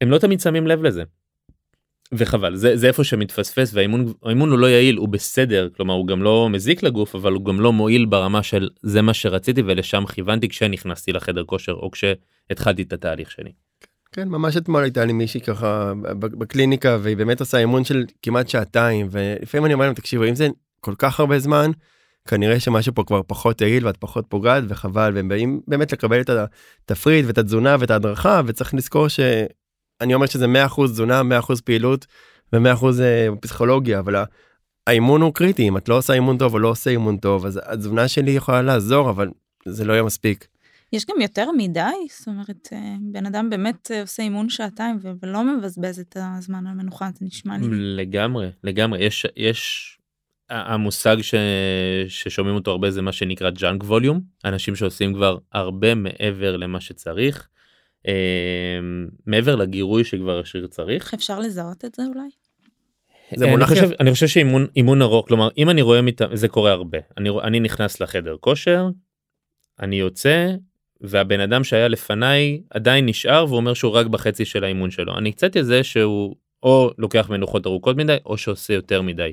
הם לא תמיד שמים לב לזה. וחבל זה זה איפה שמתפספס והאימון האימון הוא לא יעיל הוא בסדר כלומר הוא גם לא מזיק לגוף אבל הוא גם לא מועיל ברמה של זה מה שרציתי ולשם כיוונתי כשנכנסתי לחדר כושר או כשהתחלתי את התהליך שלי. כן ממש אתמול הייתה לי מישהי ככה בקליניקה והיא באמת עושה אימון של כמעט שעתיים ולפעמים אני אומר להם תקשיבו אם זה כל כך הרבה זמן כנראה שמשהו פה כבר פחות יעיל ואת פחות פוגעת וחבל והם באים באמת לקבל את התפריט ואת התזונה ואת ההדרכה וצריך לזכור שאני אומר שזה 100% תזונה 100% פעילות ו100% אה, פסיכולוגיה אבל האימון הוא קריטי אם את לא עושה אימון טוב או לא עושה אימון טוב אז התזונה שלי יכולה לעזור אבל זה לא יהיה מספיק. יש גם יותר מדי, זאת אומרת, אה, בן אדם באמת אה, עושה אימון שעתיים ולא מבזבז את הזמן על מנוחה, זה נשמע לי. לגמרי לגמרי יש יש המושג ש... ששומעים אותו הרבה זה מה שנקרא ג'אנק ווליום אנשים שעושים כבר הרבה מעבר למה שצריך. אה, מעבר לגירוי שכבר השריר צריך. אפשר לזהות את זה אולי? זה אני מונח חושב, אני חושב שאימון אימון ארוך כלומר אם אני רואה מת... זה קורה הרבה אני, אני נכנס לחדר כושר אני יוצא והבן אדם שהיה לפניי עדיין נשאר והוא אומר שהוא רק בחצי של האימון שלו אני קצת איזה שהוא או לוקח מנוחות ארוכות מדי או שעושה יותר מדי.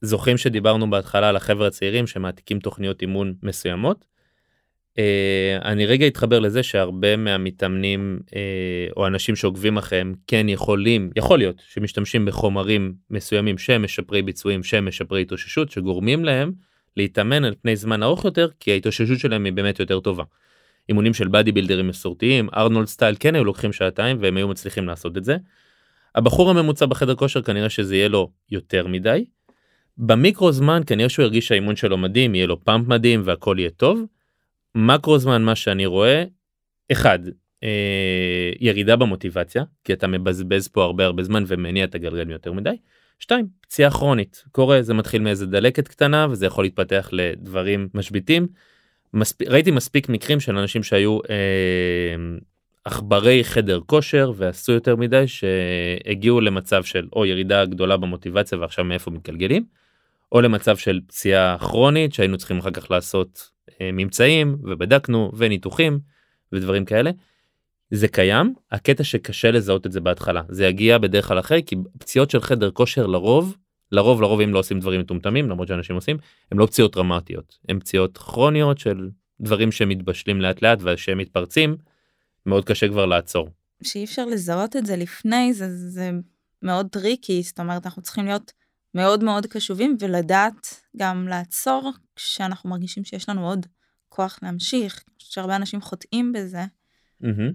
זוכרים שדיברנו בהתחלה על החבר'ה הצעירים שמעתיקים תוכניות אימון מסוימות. אה, אני רגע אתחבר לזה שהרבה מהמתאמנים אה, או אנשים שעוקבים אחריהם כן יכולים יכול להיות שמשתמשים בחומרים מסוימים שהם משפרי ביצועים שהם משפרי התאוששות שגורמים להם להתאמן על פני זמן ארוך יותר כי ההתאוששות שלהם היא באמת יותר טובה. אימונים של בדי בילדרים מסורתיים ארנולד סטייל כן היו לוקחים שעתיים והם היו מצליחים לעשות את זה. הבחור הממוצע בחדר כושר כנראה שזה יהיה לו יותר מדי. במיקרו זמן כנראה שהוא ירגיש שהאימון שלו מדהים יהיה לו פאמפ מדהים והכל יהיה טוב. מקרו זמן מה שאני רואה אחד אה, ירידה במוטיבציה כי אתה מבזבז פה הרבה הרבה זמן ומניע את הגלגל יותר מדי. שתיים פציעה כרונית קורה זה מתחיל מאיזה דלקת קטנה וזה יכול להתפתח לדברים משביתים. מספיק, ראיתי מספיק מקרים של אנשים שהיו אה, עכברי חדר כושר ועשו יותר מדי שהגיעו למצב של או ירידה גדולה במוטיבציה ועכשיו מאיפה מתגלגלים או למצב של פציעה כרונית שהיינו צריכים אחר כך לעשות אה, ממצאים ובדקנו וניתוחים ודברים כאלה. זה קיים הקטע שקשה לזהות את זה בהתחלה זה יגיע בדרך כלל אחרי כי פציעות של חדר כושר לרוב לרוב לרוב אם לא עושים דברים מטומטמים למרות שאנשים עושים הם לא פציעות דרמטיות הם פציעות כרוניות של דברים שמתבשלים לאט לאט ושהם מתפרצים מאוד קשה כבר לעצור. שאי אפשר לזהות את זה לפני, זה, זה מאוד טריקי, זאת אומרת, אנחנו צריכים להיות מאוד מאוד קשובים ולדעת גם לעצור כשאנחנו מרגישים שיש לנו עוד כוח להמשיך, אני חושבת שהרבה אנשים חוטאים בזה, mm-hmm.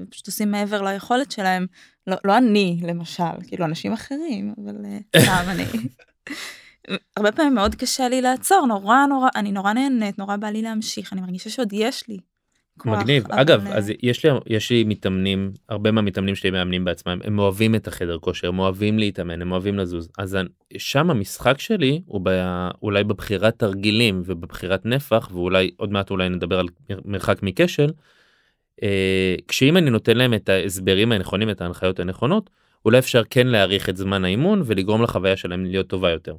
ופשוט עושים מעבר ליכולת שלהם, לא, לא אני למשל, כאילו אנשים אחרים, אבל אה, סתם אני. הרבה פעמים מאוד קשה לי לעצור, נורא נורא, אני נורא נהנית, נורא בא לי להמשיך, אני מרגישה שעוד יש לי. כוח, מגניב אגב אז יש לי יש לי מתאמנים הרבה מהמתאמנים שלי מאמנים בעצמם הם אוהבים את החדר כושר הם אוהבים להתאמן הם אוהבים לזוז אז שם המשחק שלי הוא ב, אולי בבחירת תרגילים ובבחירת נפח ואולי עוד מעט אולי נדבר על מר- מרחק מכשל. אה, כשאם אני נותן להם את ההסברים הנכונים את ההנחיות הנכונות אולי אפשר כן להאריך את זמן האימון ולגרום לחוויה שלהם להיות טובה יותר.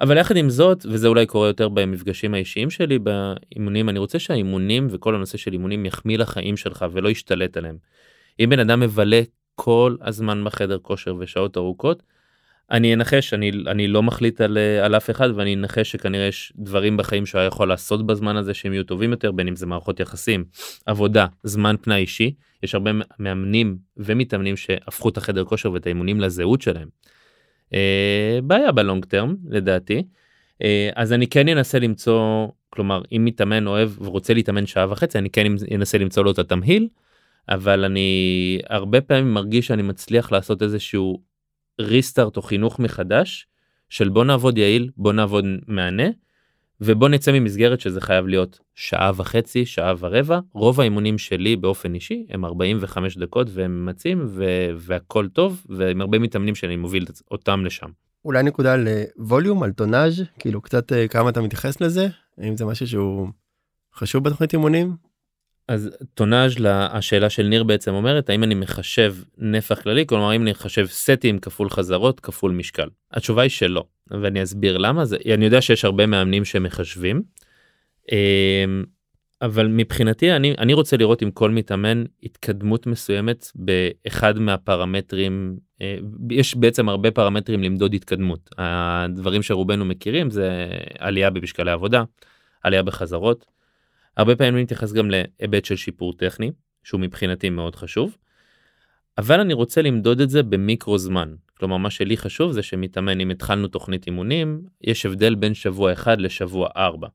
אבל יחד עם זאת וזה אולי קורה יותר במפגשים האישיים שלי באימונים אני רוצה שהאימונים וכל הנושא של אימונים יחמיא לחיים שלך ולא ישתלט עליהם. אם בן אדם מבלה כל הזמן בחדר כושר ושעות ארוכות אני אנחש אני אני לא מחליט על, על אף אחד ואני אנחש שכנראה יש דברים בחיים שהוא יכול לעשות בזמן הזה שהם יהיו טובים יותר בין אם זה מערכות יחסים עבודה זמן פנאי אישי יש הרבה מאמנים ומתאמנים שהפכו את החדר כושר ואת האימונים לזהות שלהם. אה, בעיה בלונג טרם לדעתי. אה, אז אני כן אנסה למצוא כלומר אם מתאמן אוהב ורוצה להתאמן שעה וחצי אני כן אנסה למצוא לו את התמהיל. אבל אני הרבה פעמים מרגיש שאני מצליח לעשות איזשהו ריסטארט או חינוך מחדש של בוא נעבוד יעיל בוא נעבוד מהנה ובוא נצא ממסגרת שזה חייב להיות שעה וחצי שעה ורבע. רוב האימונים שלי באופן אישי הם 45 דקות והם ממצים והכל טוב ועם הרבה מתאמנים שאני מוביל אותם לשם. אולי נקודה לווליום על טונאז' כאילו קצת אה, כמה אתה מתייחס לזה? האם זה משהו שהוא חשוב בתוכנית אימונים אז טונאז' לשאלה של ניר בעצם אומרת האם אני מחשב נפח כללי? כלומר אם אני מחשב סטים כפול חזרות כפול משקל? התשובה היא שלא ואני אסביר למה. זה אני יודע שיש הרבה מאמנים שמחשבים. אמ, אבל מבחינתי אני אני רוצה לראות עם כל מתאמן התקדמות מסוימת באחד מהפרמטרים אה, יש בעצם הרבה פרמטרים למדוד התקדמות. הדברים שרובנו מכירים זה עלייה במשקלי עבודה עלייה בחזרות הרבה פעמים אני מתייחס גם להיבט של שיפור טכני, שהוא מבחינתי מאוד חשוב. אבל אני רוצה למדוד את זה במיקרו זמן. כלומר, מה שלי חשוב זה שמתאמן, אם התחלנו תוכנית אימונים, יש הבדל בין שבוע אחד לשבוע ארבע.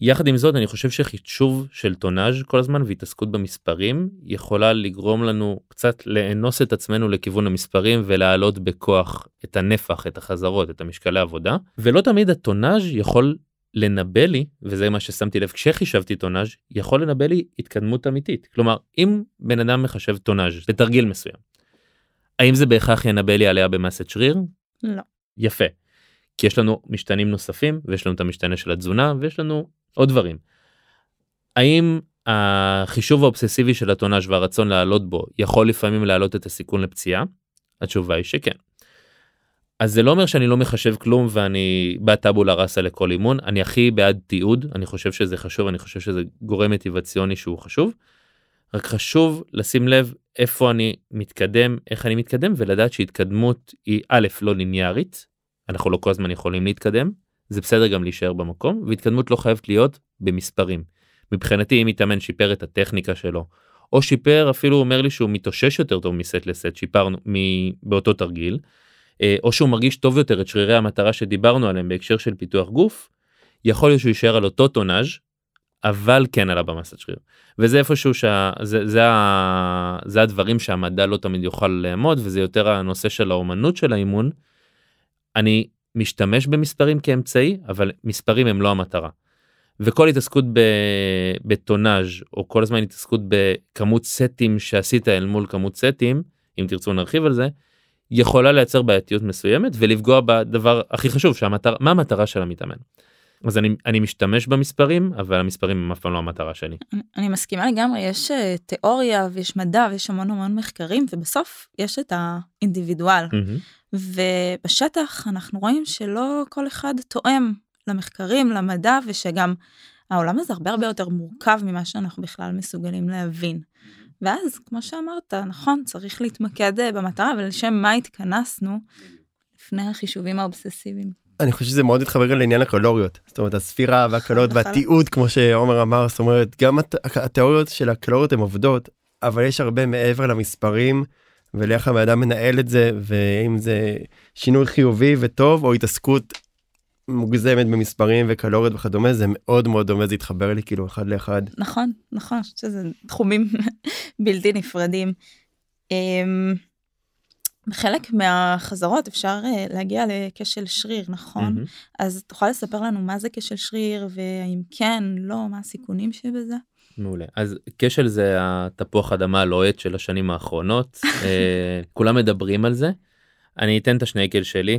יחד עם זאת, אני חושב שחישוב של טונאז' כל הזמן והתעסקות במספרים יכולה לגרום לנו קצת לאנוס את עצמנו לכיוון המספרים ולהעלות בכוח את הנפח, את החזרות, את המשקלי עבודה, ולא תמיד הטונאז' יכול לנבא לי וזה מה ששמתי לב כשחישבתי טונאז' יכול לנבא לי התקדמות אמיתית כלומר אם בן אדם מחשב טונאז' לתרגיל מסוים. האם זה בהכרח ינבא לי עליה במסת שריר? לא. יפה. כי יש לנו משתנים נוספים ויש לנו את המשתנה של התזונה ויש לנו עוד דברים. האם החישוב האובססיבי של הטונאז' והרצון לעלות בו יכול לפעמים להעלות את הסיכון לפציעה? התשובה היא שכן. אז זה לא אומר שאני לא מחשב כלום ואני בטאבולה ראסה לכל אימון אני הכי בעד תיעוד אני חושב שזה חשוב אני חושב שזה גורם מטיבציוני שהוא חשוב. רק חשוב לשים לב איפה אני מתקדם איך אני מתקדם ולדעת שהתקדמות היא א' לא ליניארית אנחנו לא כל הזמן יכולים להתקדם זה בסדר גם להישאר במקום והתקדמות לא חייבת להיות במספרים. מבחינתי אם מתאמן שיפר את הטכניקה שלו או שיפר אפילו אומר לי שהוא מתאושש יותר טוב מסט לסט שיפרנו באותו תרגיל. אה, או שהוא מרגיש טוב יותר את שרירי המטרה שדיברנו עליהם בהקשר של פיתוח גוף, יכול להיות שהוא יישאר על אותו טונאז' אבל כן עלה במסת שריר. וזה איפשהו שזה זה, ה, זה הדברים שהמדע לא תמיד יוכל לאמוד וזה יותר הנושא של האומנות של האימון. אני משתמש במספרים כאמצעי אבל מספרים הם לא המטרה. וכל התעסקות בטונאז' או כל הזמן התעסקות בכמות סטים שעשית אל מול כמות סטים אם תרצו נרחיב על זה יכולה לייצר בעייתיות מסוימת ולפגוע בדבר הכי חשוב שהמטרה מה המטרה של המתאמן. אז אני אני משתמש במספרים אבל המספרים הם אף פעם לא המטרה שלי. אני, אני מסכימה לגמרי יש uh, תיאוריה ויש מדע ויש המון המון מחקרים ובסוף יש את האינדיבידואל mm-hmm. ובשטח אנחנו רואים שלא כל אחד תואם למחקרים למדע ושגם העולם הזה הרבה הרבה יותר מורכב ממה שאנחנו בכלל מסוגלים להבין. ואז כמו שאמרת נכון צריך להתמקד אה, במטרה ולשם מה התכנסנו לפני החישובים האובססיביים. אני חושב שזה מאוד מתחבר לעניין הקלוריות זאת אומרת הספירה והקלוריות והתיעוד כמו שעומר אמר זאת אומרת גם התיאוריות של הקלוריות הן עובדות אבל יש הרבה מעבר למספרים ולאיך הבן אדם מנהל את זה ואם זה שינוי חיובי וטוב או התעסקות מוגזמת במספרים וקלוריות וכדומה זה מאוד מאוד דומה זה התחבר לי כאילו אחד לאחד. נכון נכון שזה תחומים בלתי נפרדים. אמ, בחלק מהחזרות אפשר אה, להגיע לכשל שריר נכון mm-hmm. אז תוכל לספר לנו מה זה כשל שריר והאם כן לא מה הסיכונים שבזה. מעולה אז כשל זה התפוח אדמה הלוהט של השנים האחרונות אה, כולם מדברים על זה. אני אתן את השנייקל שלי.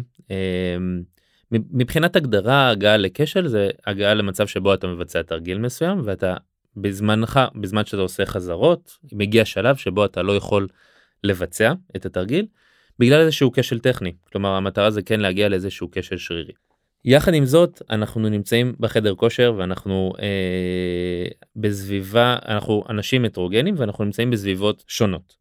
מבחינת הגדרה הגעה לכשל זה הגעה למצב שבו אתה מבצע תרגיל מסוים ואתה בזמנך בזמן שאתה עושה חזרות מגיע שלב שבו אתה לא יכול לבצע את התרגיל בגלל איזשהו כשל טכני כלומר המטרה זה כן להגיע לאיזשהו כשל שרירי. יחד עם זאת אנחנו נמצאים בחדר כושר ואנחנו אה, בסביבה אנחנו אנשים הטרוגנים ואנחנו נמצאים בסביבות שונות.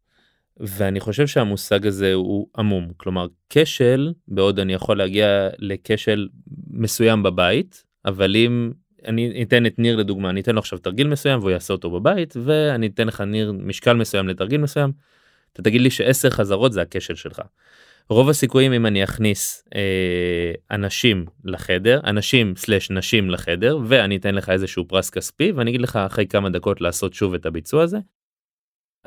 ואני חושב שהמושג הזה הוא עמום כלומר כשל בעוד אני יכול להגיע לכשל מסוים בבית אבל אם אני אתן את ניר לדוגמה אני אתן לו עכשיו תרגיל מסוים והוא יעשה אותו בבית ואני אתן לך ניר משקל מסוים לתרגיל מסוים. אתה תגיד לי שעשר חזרות זה הכשל שלך. רוב הסיכויים אם אני אכניס אה, אנשים לחדר, אנשים סלש נשים לחדר, ואני אתן לך איזשהו פרס כספי, ואני אגיד לך אחרי כמה דקות לעשות שוב את הביצוע הזה,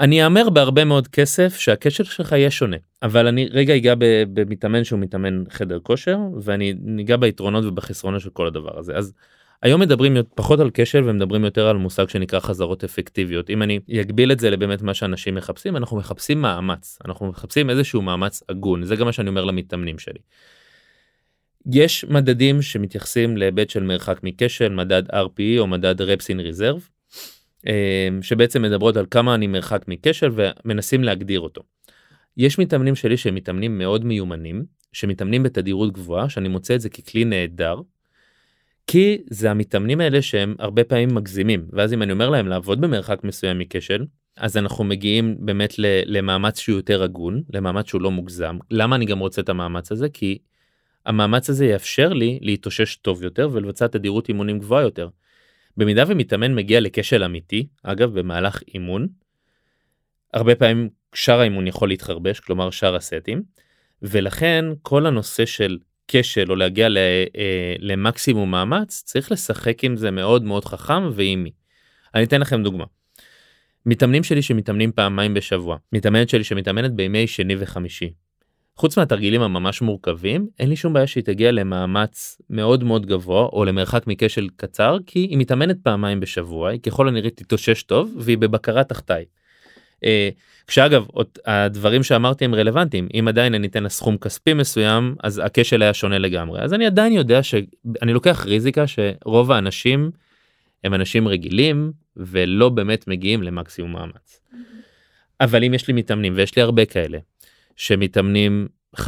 אני אאמר בהרבה מאוד כסף שהקשר שלך יהיה שונה, אבל אני רגע אגע במתאמן שהוא מתאמן חדר כושר, ואני ניגע ביתרונות ובחסרונות של כל הדבר הזה. אז היום מדברים פחות על כשל ומדברים יותר על מושג שנקרא חזרות אפקטיביות. אם אני אגביל את זה לבאמת מה שאנשים מחפשים, אנחנו מחפשים מאמץ, אנחנו מחפשים איזשהו מאמץ הגון, זה גם מה שאני אומר למתאמנים שלי. יש מדדים שמתייחסים להיבט של מרחק מכשל, מדד RPE או מדד reps in reserve, שבעצם מדברות על כמה אני מרחק מכשל ומנסים להגדיר אותו. יש מתאמנים שלי שהם מתאמנים מאוד מיומנים, שמתאמנים בתדירות גבוהה, שאני מוצא את זה ככלי נהדר, כי זה המתאמנים האלה שהם הרבה פעמים מגזימים ואז אם אני אומר להם לעבוד במרחק מסוים מכשל אז אנחנו מגיעים באמת למאמץ שהוא יותר הגון למאמץ שהוא לא מוגזם למה אני גם רוצה את המאמץ הזה כי המאמץ הזה יאפשר לי להתאושש טוב יותר ולבצע תדירות אימונים גבוהה יותר. במידה ומתאמן מגיע לכשל אמיתי אגב במהלך אימון הרבה פעמים שאר האימון יכול להתחרבש כלומר שאר הסטים ולכן כל הנושא של כשל או להגיע אה, למקסימום מאמץ צריך לשחק עם זה מאוד מאוד חכם ועם מי. אני אתן לכם דוגמה. מתאמנים שלי שמתאמנים פעמיים בשבוע מתאמנת שלי שמתאמנת בימי שני וחמישי. חוץ מהתרגילים הממש מורכבים אין לי שום בעיה שהיא תגיע למאמץ מאוד מאוד גבוה או למרחק מכשל קצר כי היא מתאמנת פעמיים בשבוע היא ככל הנראה תתאושש טוב והיא בבקרה תחתיי. אה, כשאגב הדברים שאמרתי הם רלוונטיים אם עדיין אני אתן לה סכום כספי מסוים אז הכשל היה שונה לגמרי אז אני עדיין יודע שאני לוקח ריזיקה שרוב האנשים הם אנשים רגילים ולא באמת מגיעים למקסימום מאמץ. אבל אם יש לי מתאמנים ויש לי הרבה כאלה שמתאמנים 5-6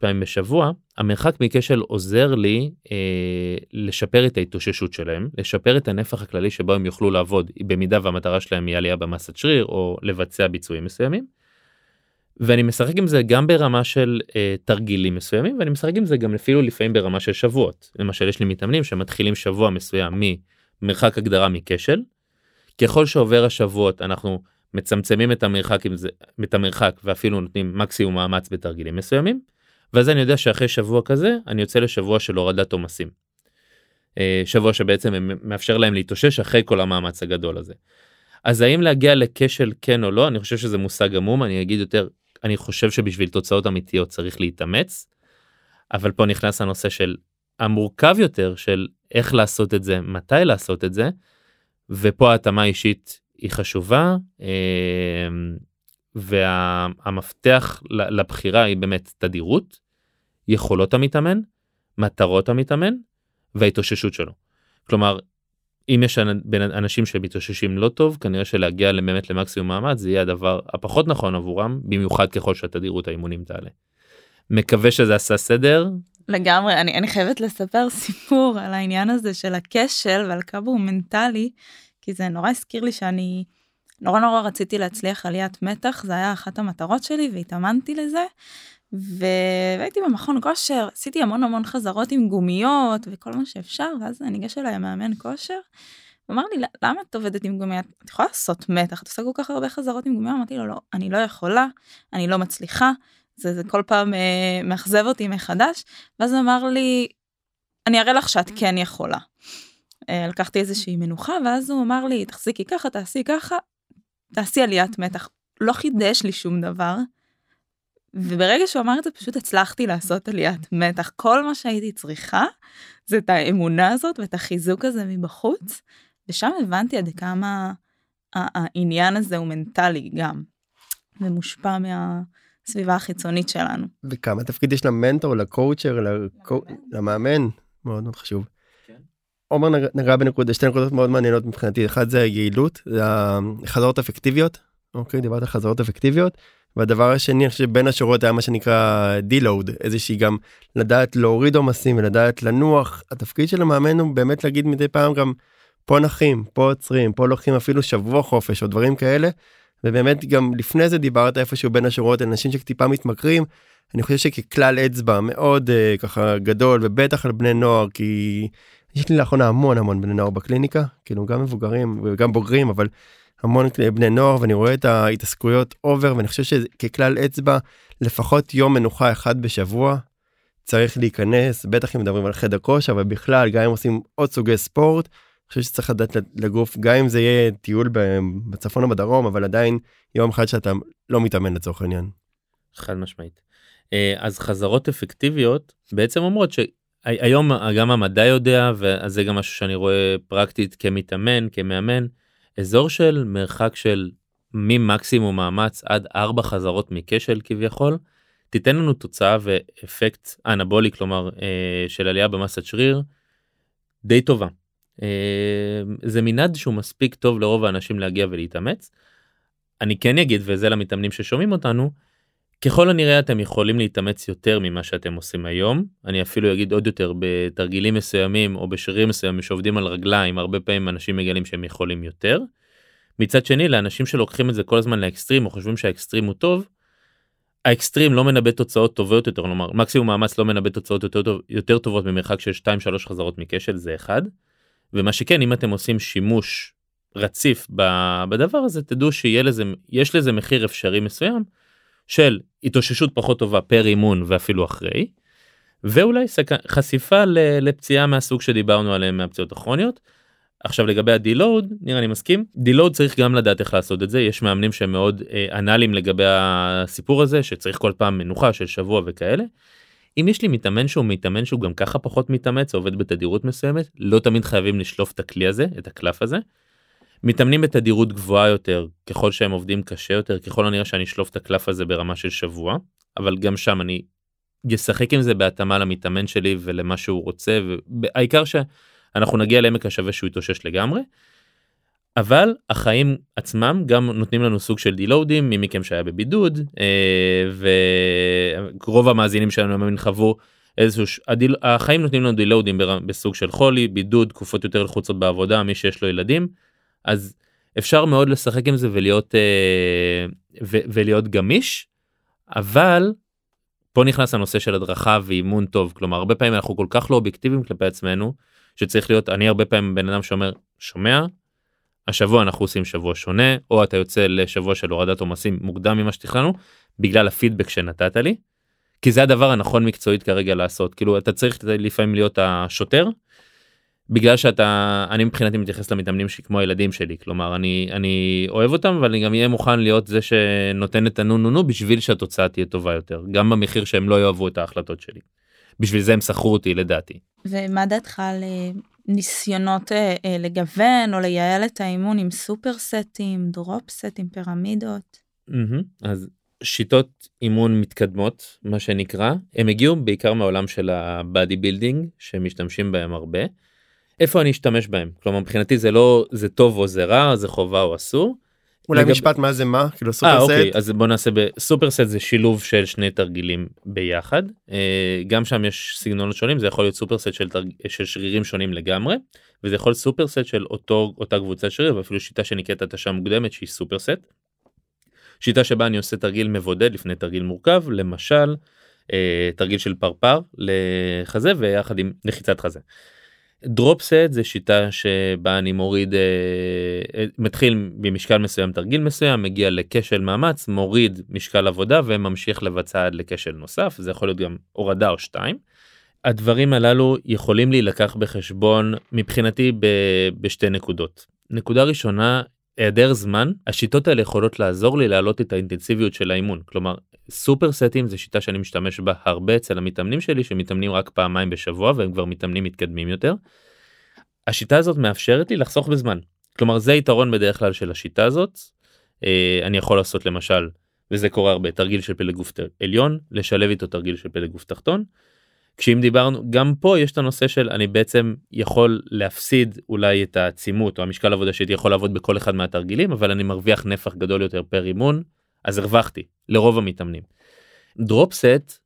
פעמים בשבוע, המרחק מכשל עוזר לי אה, לשפר את ההתאוששות שלהם, לשפר את הנפח הכללי שבו הם יוכלו לעבוד, במידה והמטרה שלהם היא עלייה במסת שריר או לבצע ביצועים מסוימים. ואני משחק עם זה גם ברמה של אה, תרגילים מסוימים ואני משחק עם זה גם אפילו לפעמים ברמה של שבועות. למשל יש לי מתאמנים שמתחילים שבוע מסוים ממרחק הגדרה מכשל. ככל שעובר השבועות אנחנו מצמצמים את המרחק עם זה את המרחק ואפילו נותנים מקסימום מאמץ בתרגילים מסוימים. ואז אני יודע שאחרי שבוע כזה אני יוצא לשבוע של הורדת עומסים. אה, שבוע שבעצם מאפשר להם להתאושש אחרי כל המאמץ הגדול הזה. אז האם להגיע לכשל כן או לא אני חושב שזה מושג עמום אני אגיד יותר אני חושב שבשביל תוצאות אמיתיות צריך להתאמץ. אבל פה נכנס הנושא של המורכב יותר של איך לעשות את זה מתי לעשות את זה. ופה ההתאמה אישית היא חשובה אמ, והמפתח לבחירה היא באמת תדירות, יכולות המתאמן, מטרות המתאמן וההתאוששות שלו. כלומר אם יש אנשים שמתאוששים לא טוב כנראה שלהגיע באמת למקסימום מאמץ זה יהיה הדבר הפחות נכון עבורם במיוחד ככל שהתדירות האימונים תעלה. מקווה שזה עשה סדר. לגמרי אני, אני חייבת לספר סיפור על העניין הזה של הכשל ועל כמה הוא מנטלי כי זה נורא הזכיר לי שאני נורא נורא רציתי להצליח עליית מתח, זה היה אחת המטרות שלי והתאמנתי לזה. והייתי במכון כושר, עשיתי המון המון חזרות עם גומיות וכל מה שאפשר, ואז ניגש אליי המאמן כושר. הוא אמר לי, למה את עובדת עם גומיה? את יכולה לעשות מתח, את עושה כל כך הרבה חזרות עם גומיה? אמרתי לו, לא, אני לא יכולה, אני לא מצליחה, זה, זה כל פעם אה, מאכזב אותי מחדש. ואז אמר לי, אני אראה לך שאת כן יכולה. אה, לקחתי איזושהי מנוחה ואז הוא אמר לי תחזיקי ככה תעשי ככה תעשי עליית מתח לא חידש לי שום דבר. וברגע שהוא אמר את זה פשוט הצלחתי לעשות עליית מתח כל מה שהייתי צריכה זה את האמונה הזאת ואת החיזוק הזה מבחוץ ושם הבנתי עד כמה העניין הזה הוא מנטלי גם ומושפע מהסביבה החיצונית שלנו. וכמה תפקיד יש למנטור לקואוצ'ר למאמן מאוד מאוד חשוב. עומר נגע בנקודה שתי נקודות מאוד מעניינות מבחינתי. אחד זה היעילות זה החזרות אפקטיביות. אוקיי דיברת על חזרות אפקטיביות. והדבר השני אני חושב בין השורות היה מה שנקרא דילוד איזושהי גם לדעת להוריד עומסים ולדעת לנוח. התפקיד של המאמן הוא באמת להגיד מדי פעם גם פה נחים פה עוצרים פה לוקחים אפילו שבוע חופש או דברים כאלה. ובאמת גם לפני זה דיברת איפשהו בין השורות אנשים שטיפה מתמכרים. אני חושב שככלל אצבע מאוד uh, ככה גדול ובטח על בני נוער כי יש לי לאחרונה המון המון בני נוער בקליניקה כאילו גם מבוגרים וגם בוגרים אבל המון בני נוער ואני רואה את ההתעסקויות אובר ואני חושב שככלל אצבע לפחות יום מנוחה אחד בשבוע צריך להיכנס בטח אם מדברים על חדר כושר אבל בכלל גם אם עושים עוד סוגי ספורט. אני חושב שצריך לדעת לגוף גם אם זה יהיה טיול בצפון או בדרום אבל עדיין יום אחד שאתה לא מתאמן לצורך העניין. חד משמעית. אה, אז חזרות אפקטיביות בעצם אומרות שהיום גם המדע יודע וזה גם משהו שאני רואה פרקטית כמתאמן כמאמן אזור של מרחק של ממקסימום מאמץ עד ארבע חזרות מכשל כביכול תיתן לנו תוצאה ואפקט אנבולי כלומר אה, של עלייה במסת שריר די טובה. אה, זה מנעד שהוא מספיק טוב לרוב האנשים להגיע ולהתאמץ. אני כן אגיד וזה למתאמנים ששומעים אותנו ככל הנראה אתם יכולים להתאמץ יותר ממה שאתם עושים היום אני אפילו אגיד עוד יותר בתרגילים מסוימים או בשרירים מסוימים שעובדים על רגליים הרבה פעמים אנשים מגלים שהם יכולים יותר. מצד שני לאנשים שלוקחים את זה כל הזמן לאקסטרים או חושבים שהאקסטרים הוא טוב. האקסטרים לא מנבא תוצאות טובות יותר כלומר מקסימום מאמץ לא מנבא תוצאות יותר, טוב, יותר טובות ממרחק של 2-3 חזרות מכשל זה אחד. ומה שכן אם אתם עושים שימוש רציף בדבר הזה תדעו שיהיה לזה לזה מחיר אפשרי מסוים של התאוששות פחות טובה פר אימון ואפילו אחרי. ואולי סק... חשיפה לפציעה מהסוג שדיברנו עליהם מהפציעות הכרוניות. עכשיו לגבי ה deload נראה לי מסכים deload צריך גם לדעת איך לעשות את זה יש מאמנים שהם מאוד אה, אנאליים לגבי הסיפור הזה שצריך כל פעם מנוחה של שבוע וכאלה. אם יש לי מתאמן שהוא מתאמן שהוא גם ככה פחות מתאמץ עובד בתדירות מסוימת לא תמיד חייבים לשלוף את הכלי הזה את הקלף הזה. מתאמנים בתדירות גבוהה יותר ככל שהם עובדים קשה יותר ככל הנראה שאני אשלוף את הקלף הזה ברמה של שבוע אבל גם שם אני אשחק עם זה בהתאמה למתאמן שלי ולמה שהוא רוצה והעיקר שאנחנו נגיע לעמק השווה שהוא יתאושש לגמרי. אבל החיים עצמם גם נותנים לנו סוג של דילודים מי מכם שהיה בבידוד אה, ורוב המאזינים שלנו חוו איזשהו הדיל... החיים נותנים לנו דילודים בסוג של חולי בידוד תקופות יותר לחוצות בעבודה מי שיש לו ילדים אז אפשר מאוד לשחק עם זה ולהיות אה, ו, ולהיות גמיש אבל פה נכנס הנושא של הדרכה ואימון טוב כלומר הרבה פעמים אנחנו כל כך לא אובייקטיביים כלפי עצמנו שצריך להיות אני הרבה פעמים בן אדם שאומר שומע השבוע אנחנו עושים שבוע שונה או אתה יוצא לשבוע של הורדת עומסים מוקדם ממה שתכננו בגלל הפידבק שנתת לי. כי זה הדבר הנכון מקצועית כרגע לעשות כאילו אתה צריך לפעמים להיות השוטר בגלל שאתה אני מבחינתי מתייחס למתאמנים שלי כמו הילדים שלי כלומר אני אני אוהב אותם אבל אני גם אהיה מוכן להיות זה שנותן את הנו נו נו בשביל שהתוצאה תהיה טובה יותר גם במחיר שהם לא יאהבו את ההחלטות שלי. בשביל זה הם שכרו אותי לדעתי. ומה דעתך על אה, ניסיונות אה, אה, לגוון או לייעל את האימון עם סופר סטים דרופ סטים פירמידות. Mm-hmm. אז שיטות אימון מתקדמות מה שנקרא הם הגיעו בעיקר מהעולם של ה body building שמשתמשים בהם הרבה. איפה אני אשתמש בהם כלומר מבחינתי זה לא זה טוב או זה רע זה חובה או אסור. אולי לגב... משפט מה זה מה כאילו super אה, set. אוקיי, אז בוא נעשה ב super set זה שילוב של שני תרגילים ביחד אה, גם שם יש סגנונות שונים זה יכול להיות super set של, תרג... של שרירים שונים לגמרי וזה יכול להיות super set של אותו אותה קבוצת שריר ואפילו שיטה שנקראת התשה מוקדמת שהיא super set. שיטה שבה אני עושה תרגיל מבודד לפני תרגיל מורכב למשל אה, תרגיל של פרפר לחזה ויחד עם לחיצת חזה. דרופסט זה שיטה שבה אני מוריד אה, אה, מתחיל במשקל מסוים תרגיל מסוים מגיע לכשל מאמץ מוריד משקל עבודה וממשיך לבצע עד לכשל נוסף זה יכול להיות גם הורדה או שתיים. הדברים הללו יכולים להילקח בחשבון מבחינתי ב, בשתי נקודות. נקודה ראשונה היעדר זמן השיטות האלה יכולות לעזור לי להעלות את האינטנסיביות של האימון כלומר סופר סטים זה שיטה שאני משתמש בה הרבה אצל המתאמנים שלי שמתאמנים רק פעמיים בשבוע והם כבר מתאמנים מתקדמים יותר. השיטה הזאת מאפשרת לי לחסוך בזמן כלומר זה יתרון בדרך כלל של השיטה הזאת אה, אני יכול לעשות למשל וזה קורה הרבה תרגיל של פלג גוף עליון לשלב איתו תרגיל של פלג גוף תחתון. כשאם דיברנו גם פה יש את הנושא של אני בעצם יכול להפסיד אולי את העצימות או המשקל עבודה שהייתי יכול לעבוד בכל אחד מהתרגילים אבל אני מרוויח נפח גדול יותר פר אימון אז הרווחתי לרוב המתאמנים. דרופסט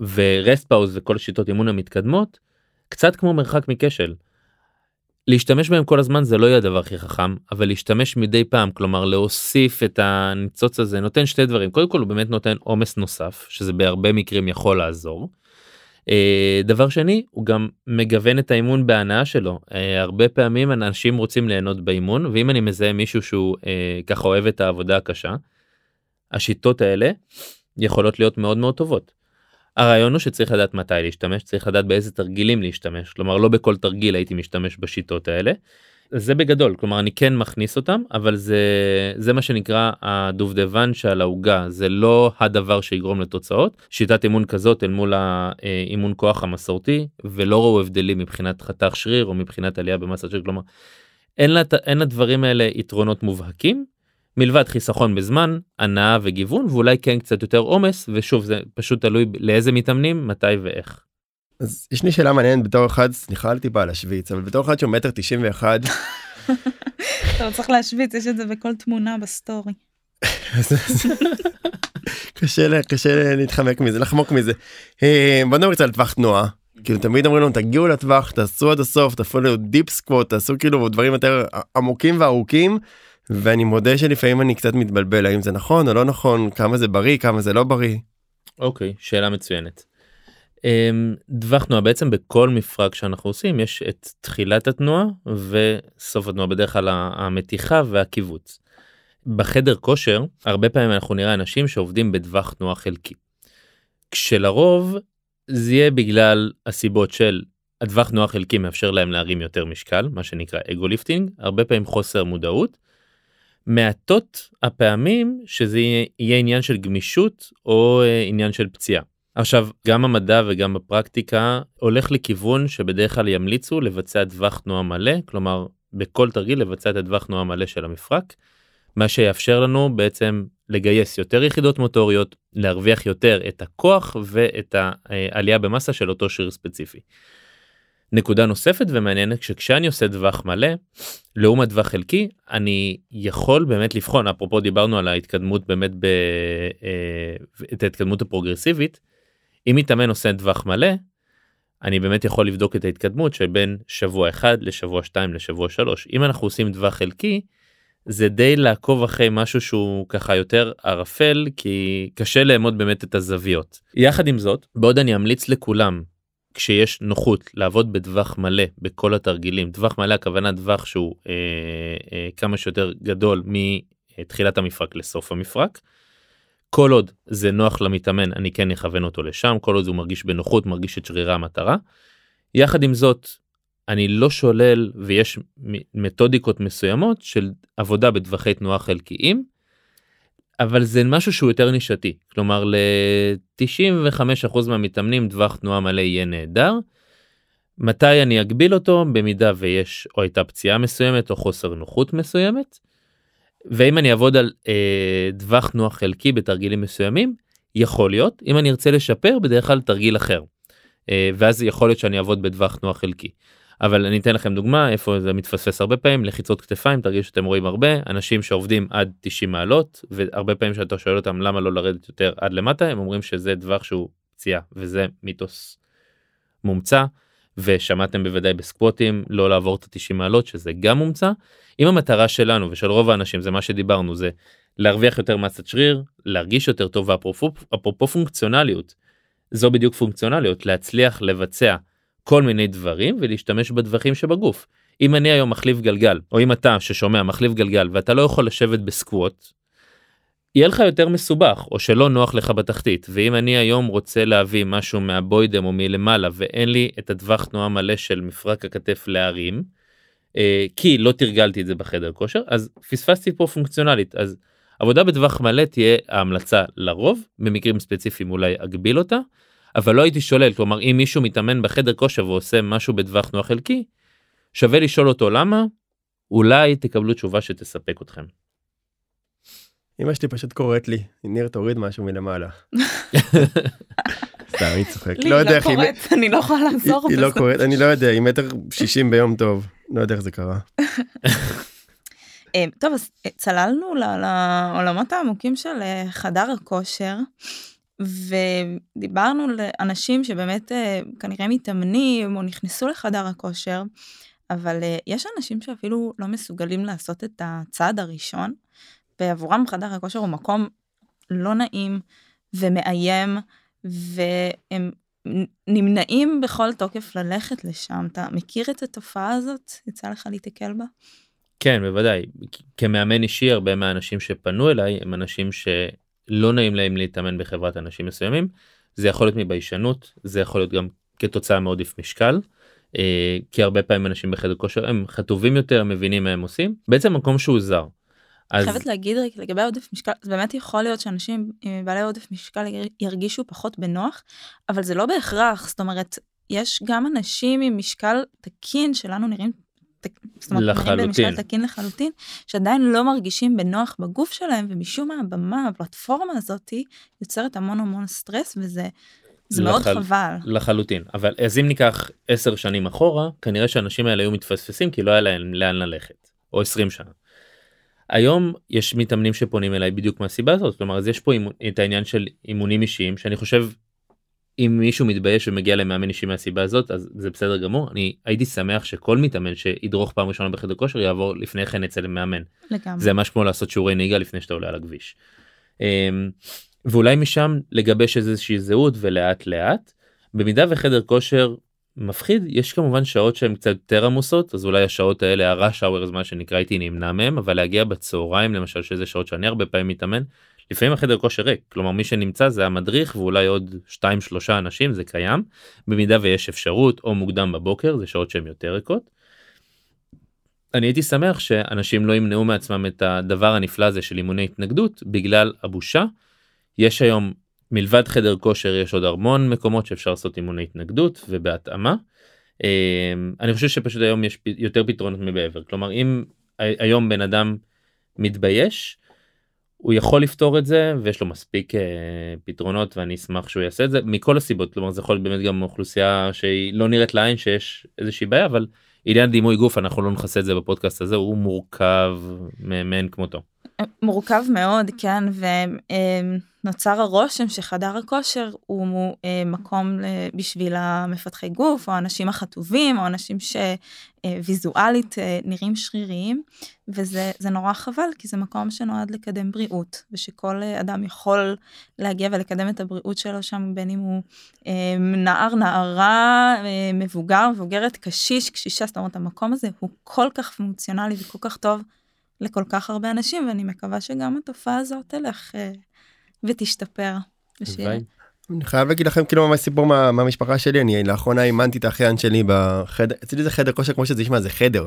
ורסט פאוז וכל שיטות אימון המתקדמות קצת כמו מרחק מכשל. להשתמש בהם כל הזמן זה לא יהיה הדבר הכי חכם אבל להשתמש מדי פעם כלומר להוסיף את הניצוץ הזה נותן שתי דברים קודם כל הוא באמת נותן עומס נוסף שזה בהרבה מקרים יכול לעזור. אה, דבר שני הוא גם מגוון את האימון בהנאה שלו אה, הרבה פעמים אנשים רוצים ליהנות באימון ואם אני מזהה מישהו שהוא אה, ככה אוהב את העבודה הקשה. השיטות האלה יכולות להיות מאוד מאוד טובות. הרעיון הוא שצריך לדעת מתי להשתמש צריך לדעת באיזה תרגילים להשתמש כלומר לא בכל תרגיל הייתי משתמש בשיטות האלה. זה בגדול כלומר אני כן מכניס אותם אבל זה זה מה שנקרא הדובדבן שעל העוגה זה לא הדבר שיגרום לתוצאות שיטת אימון כזאת אל מול האימון כוח המסורתי ולא ראו הבדלים מבחינת חתך שריר או מבחינת עלייה במסת שריר כלומר אין, לה, אין לדברים האלה יתרונות מובהקים מלבד חיסכון בזמן הנאה וגיוון ואולי כן קצת יותר עומס ושוב זה פשוט תלוי לאיזה מתאמנים מתי ואיך. אז יש לי שאלה מעניינת בתור אחד סליחה על טיפה להשוויץ אבל בתור אחד שהוא מטר תשעים ואחד. אתה צריך להשוויץ יש את זה בכל תמונה בסטורי. קשה קשה להתחמק מזה לחמוק מזה. אה, בוא נדבר קצת על טווח תנועה. כאילו תמיד אומרים לנו תגיעו לטווח תעשו עד הסוף תפעלו דיפ סקווט תעשו כאילו דברים יותר עמוקים וארוכים ואני מודה שלפעמים אני קצת מתבלבל האם זה נכון או לא נכון כמה זה בריא כמה זה לא בריא. אוקיי okay, שאלה מצוינת. טווח תנועה בעצם בכל מפרק שאנחנו עושים יש את תחילת התנועה וסוף התנועה בדרך כלל המתיחה והקיבוץ. בחדר כושר הרבה פעמים אנחנו נראה אנשים שעובדים בטווח תנועה חלקי. כשלרוב זה יהיה בגלל הסיבות של הטווח תנועה חלקי מאפשר להם להרים יותר משקל מה שנקרא ego lifting הרבה פעמים חוסר מודעות. מעטות הפעמים שזה יהיה עניין של גמישות או אה, עניין של פציעה. עכשיו גם המדע וגם הפרקטיקה הולך לכיוון שבדרך כלל ימליצו לבצע טווח תנועה מלא כלומר בכל תרגיל לבצע את הטווח תנועה מלא של המפרק. מה שיאפשר לנו בעצם לגייס יותר יחידות מוטוריות להרוויח יותר את הכוח ואת העלייה במסה של אותו שריר ספציפי. נקודה נוספת ומעניינת שכשאני עושה טווח מלא לעומת טווח חלקי אני יכול באמת לבחון אפרופו דיברנו על ההתקדמות באמת ב... אה, את ההתקדמות הפרוגרסיבית אם מתאמן עושה טווח מלא, אני באמת יכול לבדוק את ההתקדמות של בין שבוע 1 לשבוע 2 לשבוע 3. אם אנחנו עושים טווח חלקי, זה די לעקוב אחרי משהו שהוא ככה יותר ערפל כי קשה לאמוד באמת את הזוויות. יחד עם זאת, בעוד אני אמליץ לכולם כשיש נוחות לעבוד בטווח מלא בכל התרגילים, טווח מלא הכוונה טווח שהוא אה, אה, כמה שיותר גדול מתחילת המפרק לסוף המפרק. כל עוד זה נוח למתאמן אני כן אכוון אותו לשם כל עוד הוא מרגיש בנוחות מרגיש את שרירי המטרה. יחד עם זאת אני לא שולל ויש מתודיקות מסוימות של עבודה בטווחי תנועה חלקיים. אבל זה משהו שהוא יותר נישתי כלומר ל-95% מהמתאמנים טווח תנועה מלא יהיה נהדר. מתי אני אגביל אותו במידה ויש או הייתה פציעה מסוימת או חוסר נוחות מסוימת. ואם אני אעבוד על אה, טווח תנועה חלקי בתרגילים מסוימים יכול להיות אם אני ארצה לשפר בדרך כלל תרגיל אחר. אה, ואז יכול להיות שאני אעבוד בטווח תנועה חלקי. אבל אני אתן לכם דוגמה איפה זה מתפספס הרבה פעמים לחיצות כתפיים תרגיל שאתם רואים הרבה אנשים שעובדים עד 90 מעלות והרבה פעמים שאתה שואל אותם למה לא לרדת יותר עד למטה הם אומרים שזה טווח שהוא פציעה וזה מיתוס מומצא ושמעתם בוודאי בסקווטים לא לעבור את ה-90 מעלות שזה גם מומצא. אם המטרה שלנו ושל רוב האנשים זה מה שדיברנו זה להרוויח יותר מסת שריר להרגיש יותר טוב ואפרופו פונקציונליות זו בדיוק פונקציונליות להצליח לבצע כל מיני דברים ולהשתמש בדברים שבגוף. אם אני היום מחליף גלגל או אם אתה ששומע מחליף גלגל ואתה לא יכול לשבת בסקווט יהיה לך יותר מסובך או שלא נוח לך בתחתית. ואם אני היום רוצה להביא משהו מהבוידם או מלמעלה ואין לי את הטווח תנועה מלא של מפרק הכתף להרים אה, כי לא תרגלתי את זה בחדר כושר אז פספסתי פה פונקציונלית. אז עבודה בטווח מלא תהיה ההמלצה לרוב במקרים ספציפיים אולי אגביל אותה אבל לא הייתי שולל. כלומר אם מישהו מתאמן בחדר כושר ועושה משהו בטווח תנועה חלקי שווה לשאול אותו למה אולי תקבלו תשובה שתספק אתכם. אמא שלי פשוט קוראת לי, ניר תוריד משהו מלמעלה. סתם, היא צוחקת. לי לא יודע איך היא... אני לא יכולה לעזור בזה. היא לא קוראת, אני לא יודע, היא מטר שישים ביום טוב, לא יודע איך זה קרה. אה, טוב, אז אה, צללנו לעולמות העמוקים של אה, חדר הכושר, ודיברנו לאנשים שבאמת כנראה מתאמנים או נכנסו לחדר הכושר, אבל יש אנשים שאפילו לא מסוגלים לעשות את הצעד הראשון. ועבורם חדר הכושר הוא מקום לא נעים ומאיים והם נמנעים בכל תוקף ללכת לשם. אתה מכיר את התופעה הזאת? יצא לך להתקל בה? כן, בוודאי. כמאמן אישי, הרבה מהאנשים שפנו אליי הם אנשים שלא נעים להם להתאמן בחברת אנשים מסוימים. זה יכול להיות מביישנות, זה יכול להיות גם כתוצאה מעודף משקל. אה, כי הרבה פעמים אנשים בחדר כושר הם חטובים יותר, מבינים מה הם עושים. בעצם מקום שהוא זר. אז... חייבת להגיד רק לגבי עודף משקל, זה באמת יכול להיות שאנשים עם בעלי עודף משקל ירגישו פחות בנוח, אבל זה לא בהכרח, זאת אומרת, יש גם אנשים עם משקל תקין שלנו נראים זאת אומרת, לחלוטין. במשקל תקין לחלוטין, שעדיין לא מרגישים בנוח בגוף שלהם, ומשום מה הבמה, הפלטפורמה הזאת, יוצרת המון המון סטרס, וזה זה מאוד לחל... חבל. לחלוטין, אבל אז אם ניקח 10 שנים אחורה, כנראה שהאנשים האלה היו מתפספסים כי לא היה להם לאן ללכת, או 20 שנה. היום יש מתאמנים שפונים אליי בדיוק מהסיבה הזאת, כלומר אז יש פה אימון, את העניין של אימונים אישיים, שאני חושב אם מישהו מתבייש ומגיע למאמן אישי מהסיבה הזאת אז זה בסדר גמור אני הייתי שמח שכל מתאמן שידרוך פעם ראשונה בחדר כושר יעבור לפני כן אצל מאמן. לגמרי. זה ממש כמו לעשות שיעורי נהיגה לפני שאתה עולה על הכביש. אמ, ואולי משם לגבש איזושהי זהות ולאט לאט במידה וחדר כושר מפחיד יש כמובן שעות שהן קצת יותר עמוסות אז אולי השעות האלה הרש האוור מה שנקרא הייתי נמנע מהם אבל להגיע בצהריים למשל שזה שעות שאני הרבה פעמים מתאמן לפעמים החדר כושר ריק כלומר מי שנמצא זה המדריך ואולי עוד 2-3 אנשים זה קיים במידה ויש אפשרות או מוקדם בבוקר זה שעות שהן יותר ריקות. אני הייתי שמח שאנשים לא ימנעו מעצמם את הדבר הנפלא הזה של אימוני התנגדות בגלל הבושה. יש היום מלבד חדר כושר יש עוד המון מקומות שאפשר לעשות אימוני התנגדות ובהתאמה. אמ, אני חושב שפשוט היום יש יותר פתרונות מבעבר כלומר אם היום בן אדם מתבייש הוא יכול לפתור את זה ויש לו מספיק uh, פתרונות ואני אשמח שהוא יעשה את זה מכל הסיבות כלומר זה יכול להיות באמת גם אוכלוסייה שהיא לא נראית לעין שיש איזושהי בעיה אבל עניין דימוי גוף אנחנו לא נכסה את זה בפודקאסט הזה הוא מורכב מאמן כמותו. מורכב מאוד כן ונוצר הרושם שחדר הכושר הוא אה, מקום בשביל המפתחי גוף או האנשים החטובים או אנשים שוויזואלית אה, נראים שריריים וזה נורא חבל כי זה מקום שנועד לקדם בריאות ושכל אדם יכול להגיע ולקדם את הבריאות שלו שם בין אם הוא אה, נער נערה מבוגר מבוגרת קשיש קשישה זאת אומרת המקום הזה הוא כל כך פונקציונלי וכל כך טוב. לכל כך הרבה אנשים, ואני מקווה שגם התופעה הזאת תלך אה, ותשתפר. אני חייב להגיד לכם כאילו ממש סיפור מה, מהמשפחה שלי אני לאחרונה אימנתי את האחיין שלי בחדר אצלי זה חדר כושר כמו שזה נשמע זה חדר.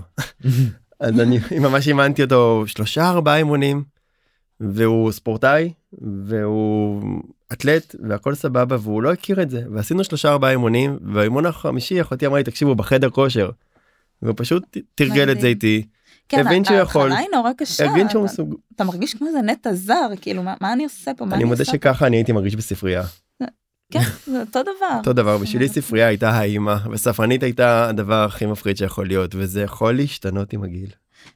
אז אני ממש אימנתי אותו שלושה ארבעה אימונים והוא ספורטאי והוא אתלט והכל סבבה והוא לא הכיר את זה. ועשינו שלושה ארבעה אימונים והאימון החמישי אחותי אמרה לי תקשיבו בחדר כושר. והוא פשוט תרגל את זה איתי כן, הבין שהוא יכול, ההתחלה היא נורא קשה, הבין שהוא מסוג... אתה מרגיש כמו איזה נטע זר, כאילו מה, מה אני עושה פה, אני מודה שככה אני הייתי מרגיש בספרייה. כן, זה אותו דבר. אותו דבר, בשבילי ספרייה הייתה האימא, וספרנית הייתה הדבר הכי מפחיד שיכול להיות, וזה יכול להשתנות עם הגיל.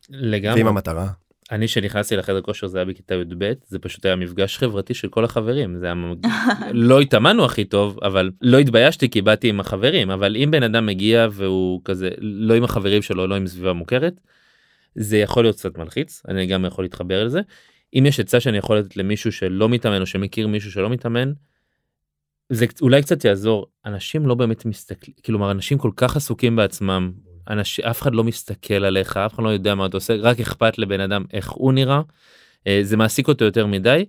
לגמרי. ועם המטרה. אני שנכנסתי לחדר כושר זה היה בכיתה י"ב זה פשוט היה מפגש חברתי של כל החברים זה היה מג... לא התאמנו הכי טוב אבל לא התביישתי כי באתי עם החברים אבל אם בן אדם מגיע והוא כזה לא עם החברים שלו לא עם סביבה מוכרת זה יכול להיות קצת מלחיץ אני גם יכול להתחבר לזה. אם יש עצה שאני יכול לתת למישהו שלא מתאמן או שמכיר מישהו שלא מתאמן. זה אולי קצת יעזור אנשים לא באמת מסתכלים כלומר אנשים כל כך עסוקים בעצמם אנשים אף אחד לא מסתכל עליך אף אחד לא יודע מה אתה עושה רק אכפת לבן אדם איך הוא נראה. אה, זה מעסיק אותו יותר מדי.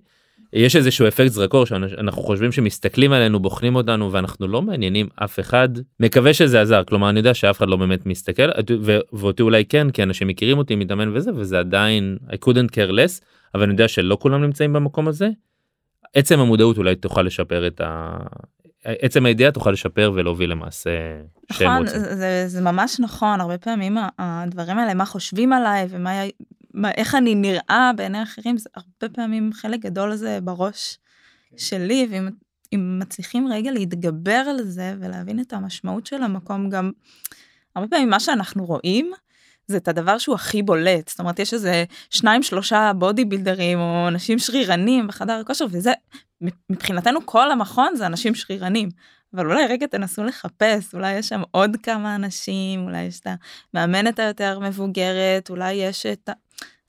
יש איזשהו אפקט זרקור שאנחנו חושבים שמסתכלים עלינו בוחנים אותנו ואנחנו לא מעניינים אף אחד. מקווה שזה עזר. כלומר אני יודע שאף אחד לא באמת מסתכל ואותי אולי כן כי אנשים מכירים אותי מתאמן וזה וזה עדיין I couldn't care less אבל אני יודע שלא כולם נמצאים במקום הזה. עצם המודעות אולי תוכל לשפר את ה... עצם הידיעה תוכל לשפר ולהוביל למעשה נכון זה, זה ממש נכון. הרבה פעמים הדברים האלה מה חושבים עליי ומה מה, איך אני נראה בעיני אחרים, זה הרבה פעמים חלק גדול לזה בראש שלי, ואם אם מצליחים רגע להתגבר על זה ולהבין את המשמעות של המקום, גם הרבה פעמים מה שאנחנו רואים, זה את הדבר שהוא הכי בולט. זאת אומרת, יש איזה שניים שלושה בודי בילדרים או אנשים שרירנים בחדר הכושר, וזה, מבחינתנו כל המכון זה אנשים שרירנים. אבל אולי רגע תנסו לחפש, אולי יש שם עוד כמה אנשים, אולי יש את המאמנת היותר מבוגרת, אולי יש את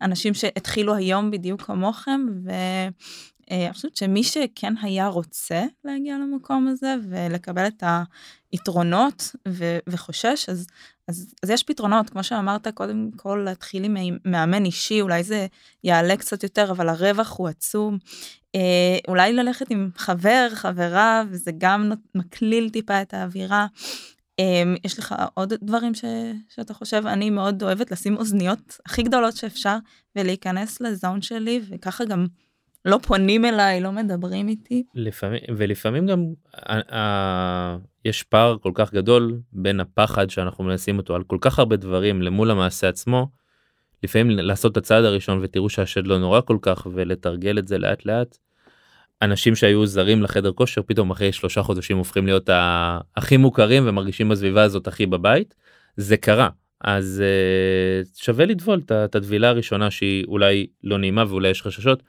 אנשים שהתחילו היום בדיוק כמוכם אה, אני חושבת שמי שכן היה רוצה להגיע למקום הזה ולקבל את היתרונות ו- וחושש, אז, אז, אז יש פתרונות, כמו שאמרת, קודם כל להתחיל עם מאמן אישי, אולי זה יעלה קצת יותר, אבל הרווח הוא עצום. אה, אולי ללכת עם חבר, חברה, וזה גם מקליל טיפה את האווירה. אה, יש לך עוד דברים ש, שאתה חושב? אני מאוד אוהבת לשים אוזניות הכי גדולות שאפשר ולהיכנס לזון שלי, וככה גם לא פונים אליי, לא מדברים איתי. לפעמים, ולפעמים גם אה, אה, יש פער כל כך גדול בין הפחד שאנחנו מנסים אותו על כל כך הרבה דברים למול המעשה עצמו. לפעמים לעשות את הצעד הראשון ותראו שהשד לא נורא כל כך ולתרגל את זה לאט לאט. אנשים שהיו זרים לחדר כושר פתאום אחרי שלושה חודשים הופכים להיות הכי מוכרים ומרגישים בסביבה הזאת הכי בבית. זה קרה אז uh, שווה לטבול את הטבילה הראשונה שהיא אולי לא נעימה ואולי יש חששות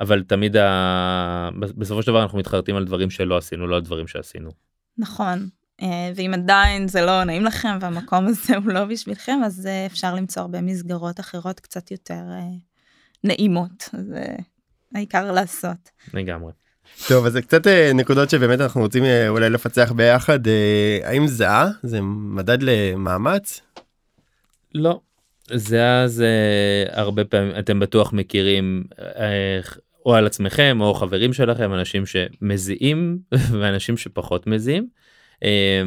אבל תמיד ה... בסופו של דבר אנחנו מתחרטים על דברים שלא עשינו לא על דברים שעשינו. נכון אה, ואם עדיין זה לא נעים לכם והמקום הזה הוא לא בשבילכם אז אה, אפשר למצוא הרבה מסגרות אחרות קצת יותר נעימות זה העיקר לעשות. לגמרי. טוב אז זה קצת נקודות שבאמת אנחנו רוצים אולי לפצח ביחד האם זהה זה מדד למאמץ לא. זה אז הרבה פעמים אתם בטוח מכירים אה, או על עצמכם או חברים שלכם אנשים שמזיעים ואנשים שפחות מזיעים. אה,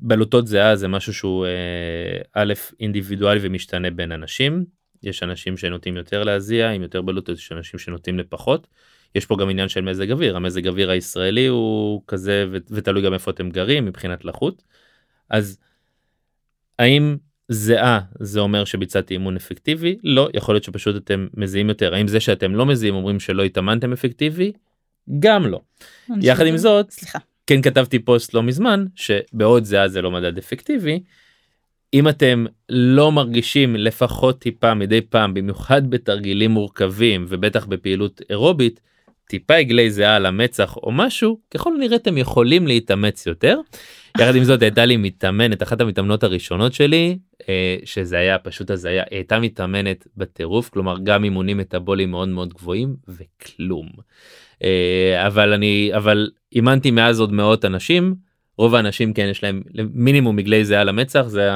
בלוטות זהה זה משהו שהוא אה, א' אינדיבידואלי ומשתנה בין אנשים יש אנשים שנוטים יותר להזיע עם יותר בלוטות יש אנשים שנוטים לפחות. יש פה גם עניין של מזג אוויר המזג אוויר הישראלי הוא כזה ותלוי גם איפה אתם גרים מבחינת לחות. אז האם זהה זה אומר שביצעתי אימון אפקטיבי לא יכול להיות שפשוט אתם מזיעים יותר האם זה שאתם לא מזיעים אומרים שלא התאמנתם אפקטיבי גם לא. יחד עם זאת סליחה כן כתבתי פוסט לא מזמן שבעוד זהה זה לא מדד אפקטיבי. אם אתם לא מרגישים לפחות טיפה מדי פעם במיוחד בתרגילים מורכבים ובטח בפעילות אירובית טיפה עגלי זהה על המצח או משהו ככל הנראה אתם יכולים להתאמץ יותר. יחד עם זאת הייתה לי מתאמנת אחת המתאמנות הראשונות שלי אה, שזה היה פשוט הזיה הייתה מתאמנת בטירוף כלומר גם אימונים מטאבוליים מאוד מאוד גבוהים וכלום. אה, אבל אני אבל אימנתי מאז עוד מאות אנשים רוב האנשים כן יש להם מינימום מגלי זהה למצח זה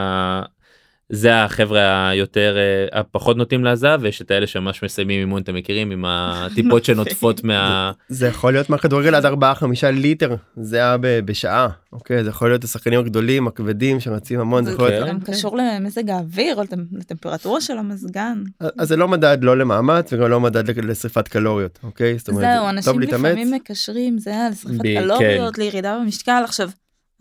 זה החברה היותר אה, הפחות נוטים לעזב ויש את האלה שממש מסיימים אימון אתם מכירים עם הטיפות שנוטפות מה זה יכול להיות מהכדורגל עד 4-5 ליטר זה היה בשעה אוקיי? זה יכול להיות השחקנים הגדולים הכבדים שרצים המון זה גם קשור למזג האוויר או לטמפרטורה של המזגן. אז זה לא מדד לא למאמץ וגם לא מדד לשריפת קלוריות אוקיי? זהו אנשים לפעמים מקשרים זה לשריפת קלוריות כן. לירידה במשקל. עכשיו.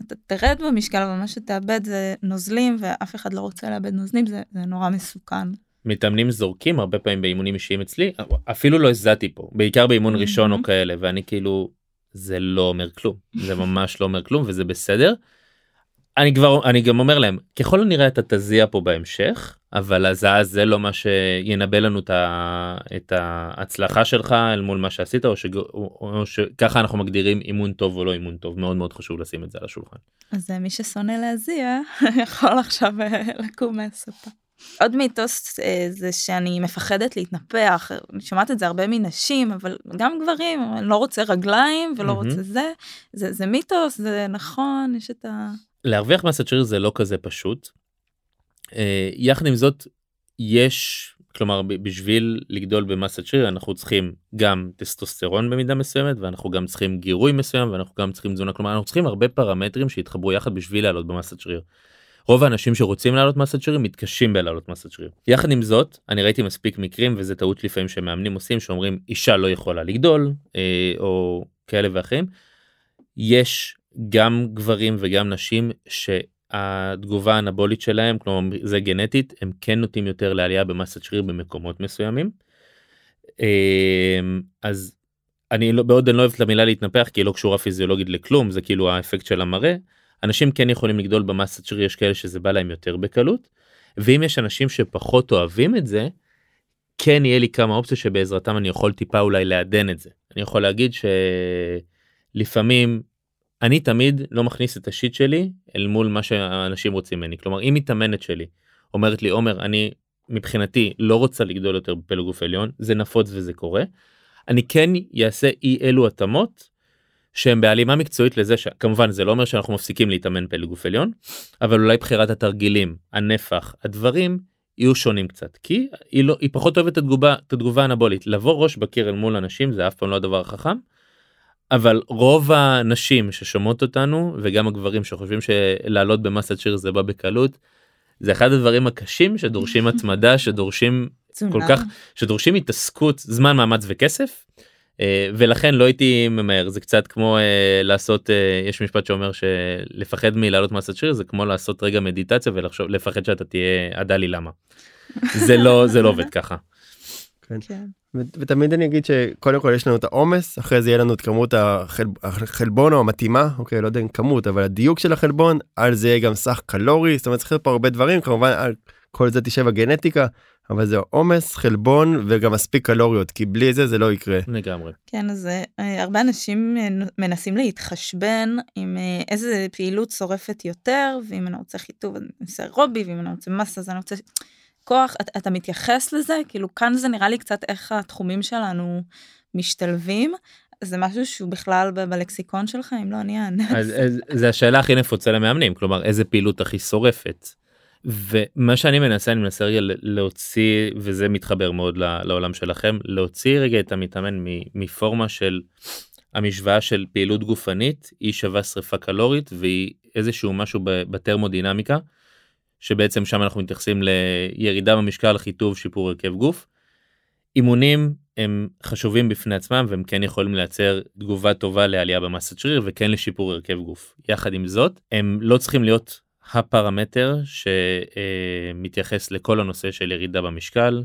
אתה תרד במשקל אבל מה שתאבד זה נוזלים ואף אחד לא רוצה לאבד נוזלים זה, זה נורא מסוכן. מתאמנים זורקים הרבה פעמים באימונים אישיים אצלי אפילו לא הזעתי פה בעיקר באימון ראשון או כאלה ואני כאילו זה לא אומר כלום זה ממש לא אומר כלום וזה בסדר. אני כבר אני גם אומר להם ככל הנראה אתה תזיע פה בהמשך אבל הזעה זה לא מה שינבא לנו את, ה, את ההצלחה שלך אל מול מה שעשית או, שג, או, או שככה אנחנו מגדירים אימון טוב או לא אימון טוב מאוד מאוד חשוב לשים את זה על השולחן. אז מי ששונא להזיע יכול עכשיו אה, לקום מהספה. עוד מיתוס אה, זה שאני מפחדת להתנפח, אני שומעת את זה הרבה מנשים, אבל גם גברים, אני לא רוצה רגליים ולא mm-hmm. רוצה זה, זה, זה מיתוס, זה נכון, יש את ה... להרוויח מסת שריר זה לא כזה פשוט. אה, יחד עם זאת יש כלומר בשביל לגדול במסת שריר אנחנו צריכים גם טסטוסטרון במידה מסוימת ואנחנו גם צריכים גירוי מסוים ואנחנו גם צריכים תזונה כלומר אנחנו צריכים הרבה פרמטרים שיתחברו יחד בשביל לעלות במסת שריר. רוב האנשים שרוצים לעלות מסת שריר מתקשים בלעלות מסת שריר. יחד עם זאת אני ראיתי מספיק מקרים וזה טעות לפעמים שמאמנים עושים שאומרים אישה לא יכולה לגדול אה, או כאלה ואחרים. יש גם גברים וגם נשים שהתגובה האנבולית שלהם כלומר זה גנטית הם כן נוטים יותר לעלייה במסת שריר במקומות מסוימים. אמ, אז אני לא בעוד אני לא אוהב את המילה להתנפח כי היא לא קשורה פיזיולוגית לכלום זה כאילו האפקט של המראה. אנשים כן יכולים לגדול במסת שריר יש כאלה שזה בא להם יותר בקלות. ואם יש אנשים שפחות אוהבים את זה כן יהיה לי כמה אופציות שבעזרתם אני יכול טיפה אולי לעדן את זה. אני יכול להגיד שלפעמים אני תמיד לא מכניס את השיט שלי אל מול מה שאנשים רוצים ממני כלומר אם מתאמנת שלי אומרת לי עומר אני מבחינתי לא רוצה לגדול יותר בפלג גוף עליון זה נפוץ וזה קורה. אני כן אעשה אי אלו התאמות שהם בהלימה מקצועית לזה שכמובן זה לא אומר שאנחנו מפסיקים להתאמן פלג גוף עליון אבל אולי בחירת התרגילים הנפח הדברים יהיו שונים קצת כי היא לא היא פחות אוהבת את התגובה את התגובה האנבולית לבוא ראש בקיר אל מול אנשים זה אף פעם לא הדבר החכם. אבל רוב הנשים ששומעות אותנו וגם הגברים שחושבים שלעלות במסת שיר זה בא בקלות. זה אחד הדברים הקשים שדורשים התמדה שדורשים כל כך שדורשים התעסקות זמן מאמץ וכסף. אה, ולכן לא הייתי ממהר זה קצת כמו uh, לעשות uh, יש משפט שאומר שלפחד מלעלות מסת שריר זה כמו לעשות רגע מדיטציה ולחשוב לפחד שאתה תהיה עדה למה. זה לא זה לא עובד ככה. כן. כן. ותמיד אני אגיד שקודם כל יש לנו את העומס אחרי זה יהיה לנו את כמות החל... החלבון או המתאימה אוקיי לא יודע אם כמות אבל הדיוק של החלבון על זה יהיה גם סך קלורי זאת אומרת צריך להיות פה הרבה דברים כמובן על כל זה תשב הגנטיקה אבל זה עומס חלבון וגם מספיק קלוריות כי בלי זה זה לא יקרה לגמרי כן אז אה, הרבה אנשים מנסים להתחשבן עם אה, איזה פעילות שורפת יותר ואם אני רוצה חיטוב אני עושה רובי ואם אני רוצה מסה אז אני רוצה כוח אתה, אתה מתייחס לזה כאילו כאן זה נראה לי קצת איך התחומים שלנו משתלבים זה משהו שהוא בכלל בלקסיקון שלך אם לא אני אענה. אז, אז זה השאלה הכי נפוצה למאמנים כלומר איזה פעילות הכי שורפת. ומה שאני מנסה אני מנסה רגע להוציא וזה מתחבר מאוד לעולם שלכם להוציא רגע את המתאמן מפורמה של המשוואה של פעילות גופנית היא שווה שריפה קלורית והיא איזשהו משהו בטרמודינמיקה שבעצם שם אנחנו מתייחסים לירידה במשקל חיטוב שיפור הרכב גוף. אימונים הם חשובים בפני עצמם והם כן יכולים לייצר תגובה טובה לעלייה במסת שריר וכן לשיפור הרכב גוף. יחד עם זאת הם לא צריכים להיות הפרמטר שמתייחס לכל הנושא של ירידה במשקל.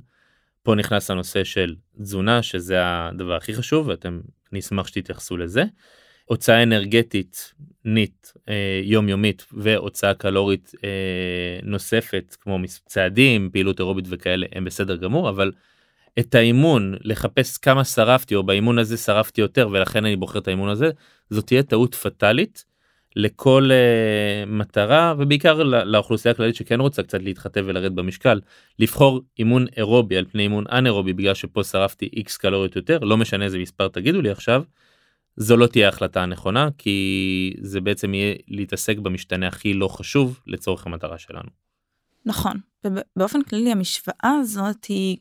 פה נכנס הנושא של תזונה שזה הדבר הכי חשוב ואתם נשמח שתתייחסו לזה. הוצאה אנרגטית נית אה, יומיומית והוצאה קלורית אה, נוספת כמו צעדים פעילות אירובית וכאלה הם בסדר גמור אבל את האימון לחפש כמה שרפתי או באימון הזה שרפתי יותר ולכן אני בוחר את האימון הזה זאת תהיה טעות פטאלית לכל uh, מטרה ובעיקר לאוכלוסייה הכללית שכן רוצה קצת להתחתב ולרד במשקל לבחור אימון אירובי על פני אימון אנאירובי בגלל שפה שרפתי איקס קלוריות יותר לא משנה איזה מספר תגידו לי עכשיו. זו לא תהיה החלטה הנכונה כי זה בעצם יהיה להתעסק במשתנה הכי לא חשוב לצורך המטרה שלנו. נכון ובאופן כללי המשוואה הזאת היא,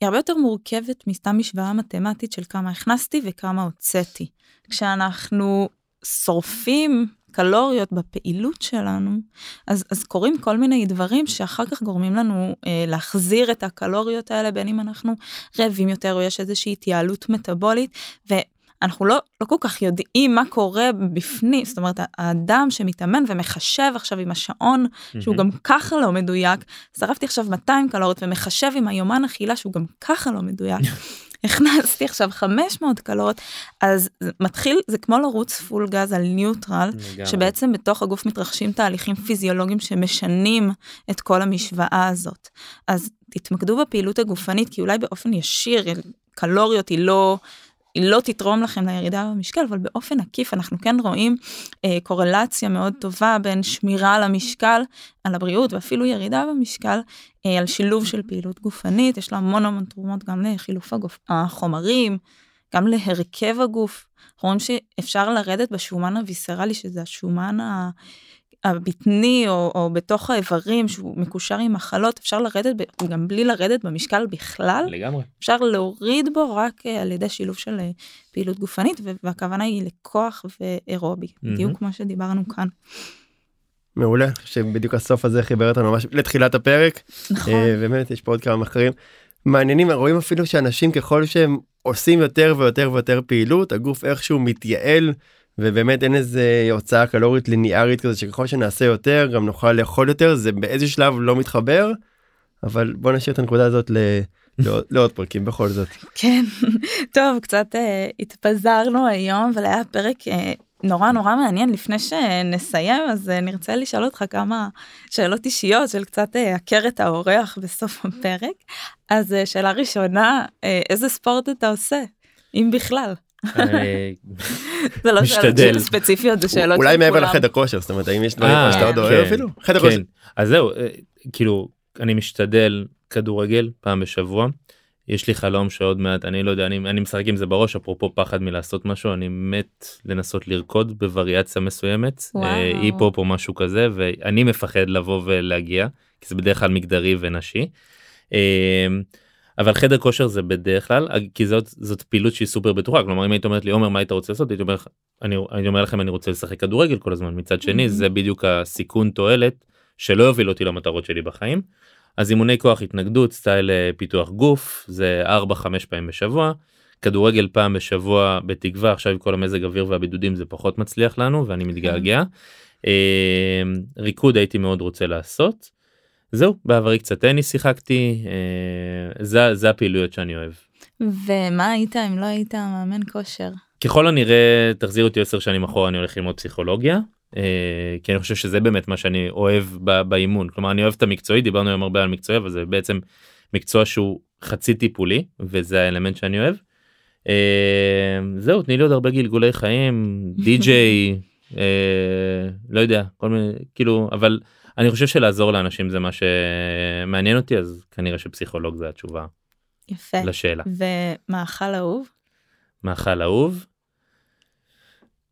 היא הרבה יותר מורכבת מסתם משוואה מתמטית של כמה הכנסתי וכמה הוצאתי. כשאנחנו שורפים קלוריות בפעילות שלנו, אז, אז קורים כל מיני דברים שאחר כך גורמים לנו אה, להחזיר את הקלוריות האלה, בין אם אנחנו רעבים יותר או יש איזושהי התייעלות מטבולית, ואנחנו לא, לא כל כך יודעים מה קורה בפנים, זאת אומרת, האדם שמתאמן ומחשב עכשיו עם השעון, mm-hmm. שהוא גם ככה לא מדויק, שרפתי עכשיו 200 קלוריות ומחשב עם היומן אכילה שהוא גם ככה לא מדויק. הכנסתי עכשיו 500 קלוריות אז מתחיל זה כמו לרוץ פול גז על ניוטרל שבעצם בתוך הגוף מתרחשים תהליכים פיזיולוגיים שמשנים את כל המשוואה הזאת אז תתמקדו בפעילות הגופנית כי אולי באופן ישיר קלוריות היא לא היא לא תתרום לכם לירידה במשקל, אבל באופן עקיף אנחנו כן רואים אה, קורלציה מאוד טובה בין שמירה על המשקל, על הבריאות ואפילו ירידה במשקל, אה, על שילוב של פעילות גופנית, יש לה המון המון תרומות גם לחילוף הגוף, החומרים, גם להרכב הגוף. אנחנו רואים שאפשר לרדת בשומן הוויסרלי, שזה השומן ה... הבטני או, או בתוך האיברים שהוא מקושר עם מחלות אפשר לרדת ב, גם בלי לרדת במשקל בכלל. לגמרי. אפשר להוריד בו רק uh, על ידי שילוב של uh, פעילות גופנית והכוונה היא לכוח ואירובי mm-hmm. בדיוק כמו שדיברנו כאן. מעולה שבדיוק הסוף הזה חיבר אותנו ממש לתחילת הפרק. נכון. uh, באמת יש פה עוד כמה מחקרים. מעניינים רואים אפילו שאנשים ככל שהם עושים יותר ויותר ויותר פעילות הגוף איכשהו מתייעל ובאמת אין איזה הוצאה קלורית ליניארית כזה שככל שנעשה יותר גם נוכל לאכול יותר זה באיזה שלב לא מתחבר אבל בוא נשאיר את הנקודה הזאת ל... לעוד פרקים בכל זאת. כן טוב קצת uh, התפזרנו היום אבל היה פרק uh, נורא נורא מעניין לפני שנסיים אז uh, נרצה לשאול אותך כמה שאלות אישיות של קצת הכר uh, את האורח בסוף הפרק אז uh, שאלה ראשונה uh, איזה ספורט אתה עושה אם בכלל. זה לא שאלות ספציפיות זה שאלות אולי מעבר לחדר כושר זאת אומרת האם יש דברים אה, שאתה עוד אוהב כן, אפילו חדר כושר. אז זהו אה, כאילו אני משתדל כדורגל פעם בשבוע יש לי חלום שעוד מעט אני לא יודע אני, אני משחק עם זה בראש אפרופו פחד מלעשות משהו אני מת לנסות לרקוד בווריאציה מסוימת וואו. היפ-הופ או משהו כזה ואני מפחד לבוא ולהגיע כי זה בדרך כלל מגדרי ונשי. אה, אבל חדר כושר זה בדרך כלל כי זאת זאת פעילות שהיא סופר בטוחה כלומר אם היית אומרת לי עומר מה היית רוצה לעשות הייתי אומר אני, אני אומר לכם אני רוצה לשחק כדורגל כל הזמן מצד שני Mhm. זה בדיוק הסיכון תועלת שלא יוביל אותי למטרות שלי בחיים. אז אימוני כוח התנגדות סטייל אה, פיתוח גוף זה 4-5 פעמים בשבוע. כדורגל פעם בשבוע בתקווה עכשיו עם כל המזג אוויר והבידודים זה פחות מצליח לנו ואני מתגעגע. אה, ריקוד הייתי מאוד רוצה לעשות. זהו בעברי קצת טניס שיחקתי אה, זה זה הפעילויות שאני אוהב. ומה היית אם לא היית מאמן כושר? ככל הנראה תחזיר אותי 10 שנים אחורה אני הולך ללמוד פסיכולוגיה. אה, כי אני חושב שזה באמת מה שאני אוהב ב- באימון כלומר אני אוהב את המקצועי דיברנו היום הרבה על מקצועי אבל זה בעצם מקצוע שהוא חצי טיפולי וזה האלמנט שאני אוהב. אה, זהו תני לי עוד הרבה גלגולי חיים די.ג'יי אה, לא יודע כל מיני כאילו אבל אני חושב שלעזור לאנשים זה מה שמעניין אותי אז כנראה שפסיכולוג זה התשובה יפה. לשאלה. ומאכל אהוב? מאכל אהוב.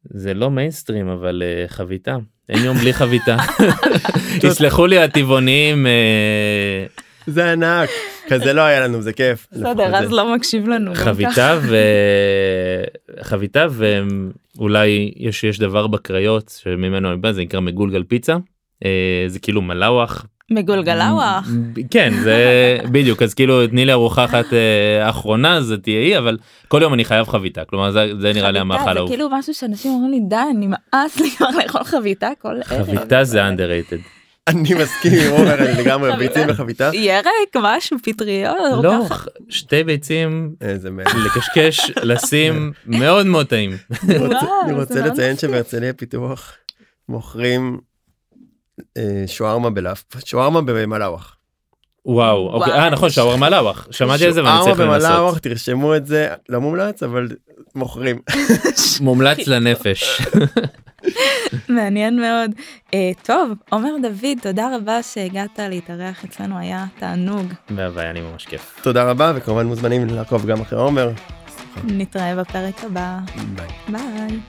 זה לא מיינסטרים אבל uh, חביתה אין יום בלי חביתה יסלחו לי הטבעונים uh, זה ענק. כזה לא היה לנו זה כיף. בסדר, אז. לא מקשיב לנו. חביתה ו... חביתה ואולי יש יש דבר בקריות שממנו אני בא זה נקרא מגולגל פיצה זה כאילו מלאווח מגולגלאווח. כן זה בדיוק אז כאילו תני לי ארוחה אחת אה, אחרונה זה תהיה היא אבל כל יום אני חייב חביתה כלומר זה, זה נראה לי המאכל זה האהוב. כאילו משהו שאנשים אומרים לי די נמאס לי כבר לאכול חביתה כל ערב. חביתה זה underrated. אני מסכים עם עומר לגמרי ביצים וחביתה. ירק משהו פטריות. לא, שתי ביצים. לקשקש, לשים, מאוד מאוד טעים. אני רוצה- זה לציין. שבהרצליה פיתוח מוכרים אה, שווארמה בלאף שווארמה במלאווח. וואו, אוקיי. אה נכון, שווארמה לאווח, שמעתי על זה ואני צריך שווארמה במלאווח לנסות. תרשמו את זה לא מומלץ אבל מוכרים. מומלץ לנפש. מעניין מאוד. אה, טוב, עומר דוד, תודה רבה שהגעת להתארח אצלנו, היה תענוג. בהוויה, אני ממש כיף. תודה רבה וכמובן מוזמנים לעקוב גם אחרי עומר. נתראה בפרק הבא. ביי. ביי.